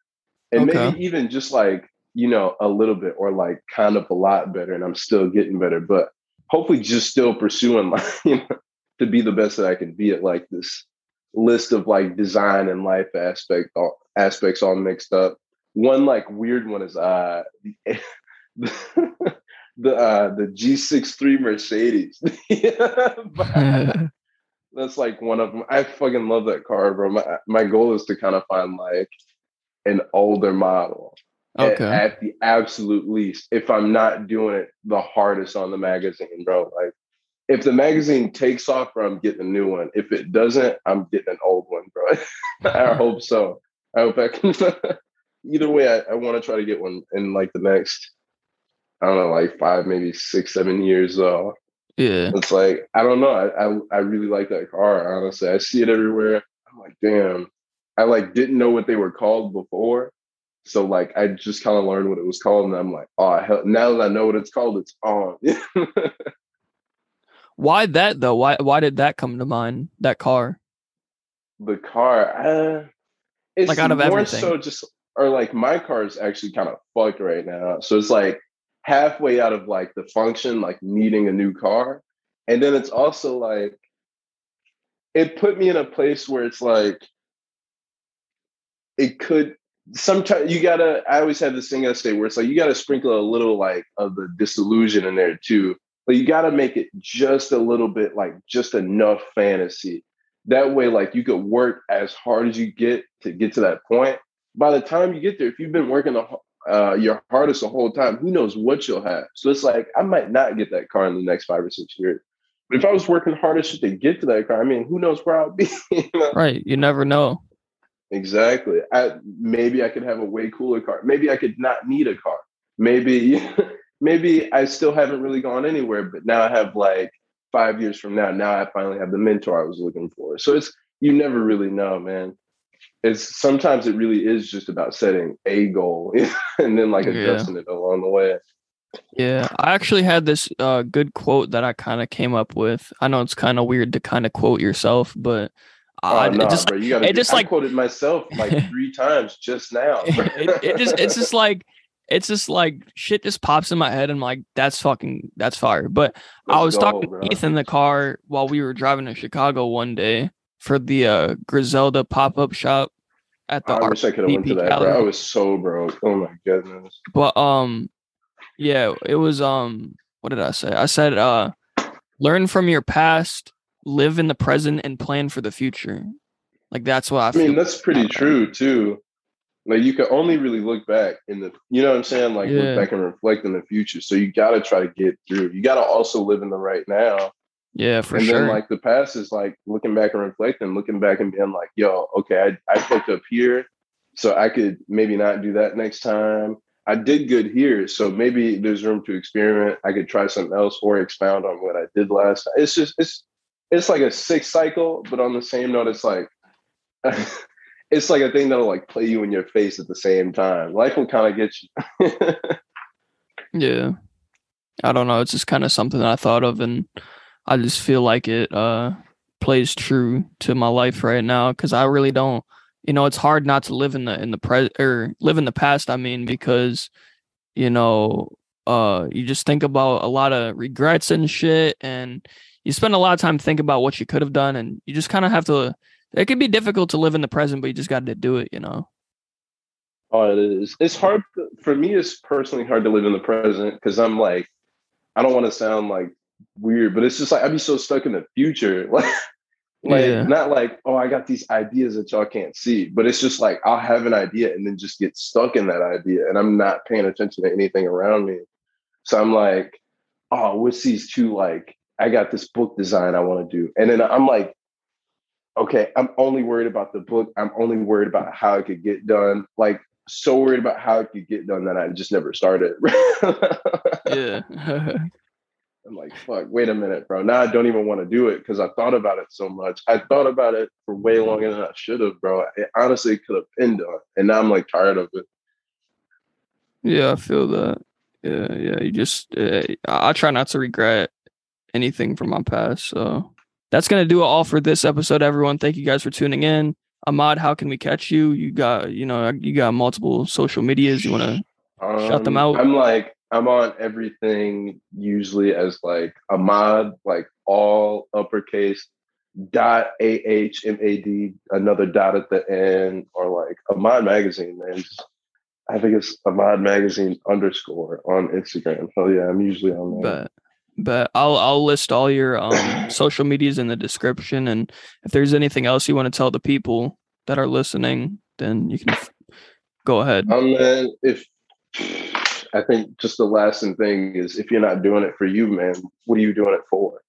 Speaker 2: And okay. maybe even just like, you know, a little bit or like kind of a lot better and I'm still getting better. But hopefully just still pursuing like, you know, to be the best that I can be at like this list of like design and life aspect all, aspects all mixed up. One like weird one is uh the the uh the G63 Mercedes. that's like one of them. I fucking love that car, bro. My my goal is to kind of find like an older model. Okay. At, at, the absolute least, if I'm not doing it the hardest on the magazine, bro. Like if the magazine takes off, bro, I'm getting a new one. If it doesn't, I'm getting an old one, bro. I hope so. I hope I can. Either way, I, I want to try to get one in like the next, I don't know, like five, maybe six, seven years. Though.
Speaker 1: Yeah.
Speaker 2: It's like, I don't know. I, I, I really like that car, honestly. I see it everywhere. I'm like, damn. I like didn't know what they were called before. So like I just kind of learned what it was called, and I'm like, oh hell, now that I know what it's called, it's on.
Speaker 1: why that though? Why why did that come to mind? That car.
Speaker 2: The car. Uh, it's
Speaker 1: like out of more everything.
Speaker 2: so just or like my car is actually kind of fucked right now. So it's like halfway out of like the function, like needing a new car. And then it's also like it put me in a place where it's like it could sometimes you gotta I always have this thing I say where it's like you gotta sprinkle a little like of the disillusion in there too. But you gotta make it just a little bit like just enough fantasy that way, like you could work as hard as you get to get to that point. By the time you get there, if you've been working the, uh, your hardest the whole time, who knows what you'll have. So it's like I might not get that car in the next five or six years. But if I was working hardest to get to that car, I mean, who knows where I'll be?
Speaker 1: you know? Right. You never know.
Speaker 2: Exactly. I, maybe I could have a way cooler car. Maybe I could not need a car. maybe maybe I still haven't really gone anywhere, but now I have like five years from now, now I finally have the mentor I was looking for. So it's you never really know, man. It's sometimes it really is just about setting a goal and then like adjusting yeah. it along the way.
Speaker 1: Yeah, I actually had this uh, good quote that I kind of came up with. I know it's kind of weird to kind of quote yourself, but
Speaker 2: oh, I, nah, it just, bro, you gotta it just I like quoted myself like three times just now.
Speaker 1: it, it, just it's just like it's just like shit just pops in my head and I'm like that's fucking that's fire. But Let's I was go, talking bro. to Ethan in the car while we were driving to Chicago one day for the uh, Griselda pop up shop at the.
Speaker 2: I wish I could have went to that. Bro. I was so broke. Oh my goodness.
Speaker 1: But um, yeah, it was um. What did I say? I said uh, learn from your past, live in the present, and plan for the future. Like that's what I.
Speaker 2: I mean, that's pretty true too. Like you can only really look back in the, you know what I'm saying? Like yeah. look back and reflect in the future. So you got to try to get through. You got to also live in the right now.
Speaker 1: Yeah, for
Speaker 2: and
Speaker 1: sure.
Speaker 2: And then like the past is like looking back and reflecting, looking back and being like, yo, okay, I, I fucked up here. So I could maybe not do that next time. I did good here. So maybe there's room to experiment. I could try something else or expound on what I did last time. It's just it's it's like a six cycle, but on the same note, it's like it's like a thing that'll like play you in your face at the same time. Life will kind of get you.
Speaker 1: yeah. I don't know. It's just kind of something that I thought of and I just feel like it uh plays true to my life right now because I really don't you know it's hard not to live in the in the pre or live in the past I mean because you know uh you just think about a lot of regrets and shit and you spend a lot of time thinking about what you could have done and you just kind of have to it can be difficult to live in the present but you just got to do it you know
Speaker 2: oh it is it's hard for me it's personally hard to live in the present because i'm like i don't want to sound like weird, but it's just like I'd be so stuck in the future. Like, like yeah. not like, oh, I got these ideas that y'all can't see, but it's just like I'll have an idea and then just get stuck in that idea and I'm not paying attention to anything around me. So I'm like, oh, what's these two like? I got this book design I want to do. And then I'm like, okay, I'm only worried about the book. I'm only worried about how it could get done. Like so worried about how it could get done that I just never started.
Speaker 1: yeah.
Speaker 2: I'm like, fuck, wait a minute, bro. Now I don't even want to do it because I thought about it so much. I thought about it for way longer than I should have, bro. It honestly could have been done. And now I'm like tired of it.
Speaker 1: Yeah, I feel that. Yeah, yeah. You just, uh, I try not to regret anything from my past. So that's going to do it all for this episode, everyone. Thank you guys for tuning in. Ahmad, how can we catch you? You got, you know, you got multiple social medias. You want to um, shout them out?
Speaker 2: I'm like, I'm on everything usually as like Ahmad, like all uppercase dot a h m a d another dot at the end or like Ahmad magazine man. I think it's Ahmad magazine underscore on Instagram. Oh yeah, I'm usually on
Speaker 1: there. But but I'll I'll list all your um social medias in the description, and if there's anything else you want to tell the people that are listening, then you can f- go ahead.
Speaker 2: Um, man, if I think just the lasting thing is if you're not doing it for you, man, what are you doing it for?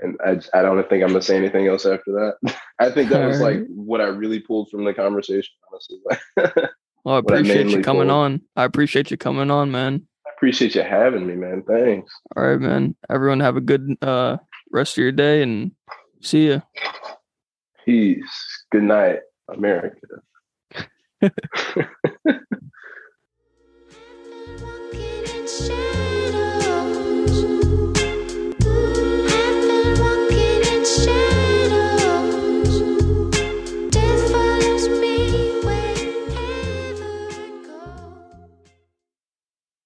Speaker 2: And I, I don't think I'm gonna say anything else after that. I think that was like what I really pulled from the conversation, honestly.
Speaker 1: well, I appreciate I you coming pulled. on. I appreciate you coming on, man.
Speaker 2: Appreciate you having me, man. Thanks.
Speaker 1: All right, man. Everyone have a good uh, rest of your day and see ya.
Speaker 2: Peace. Good night, America.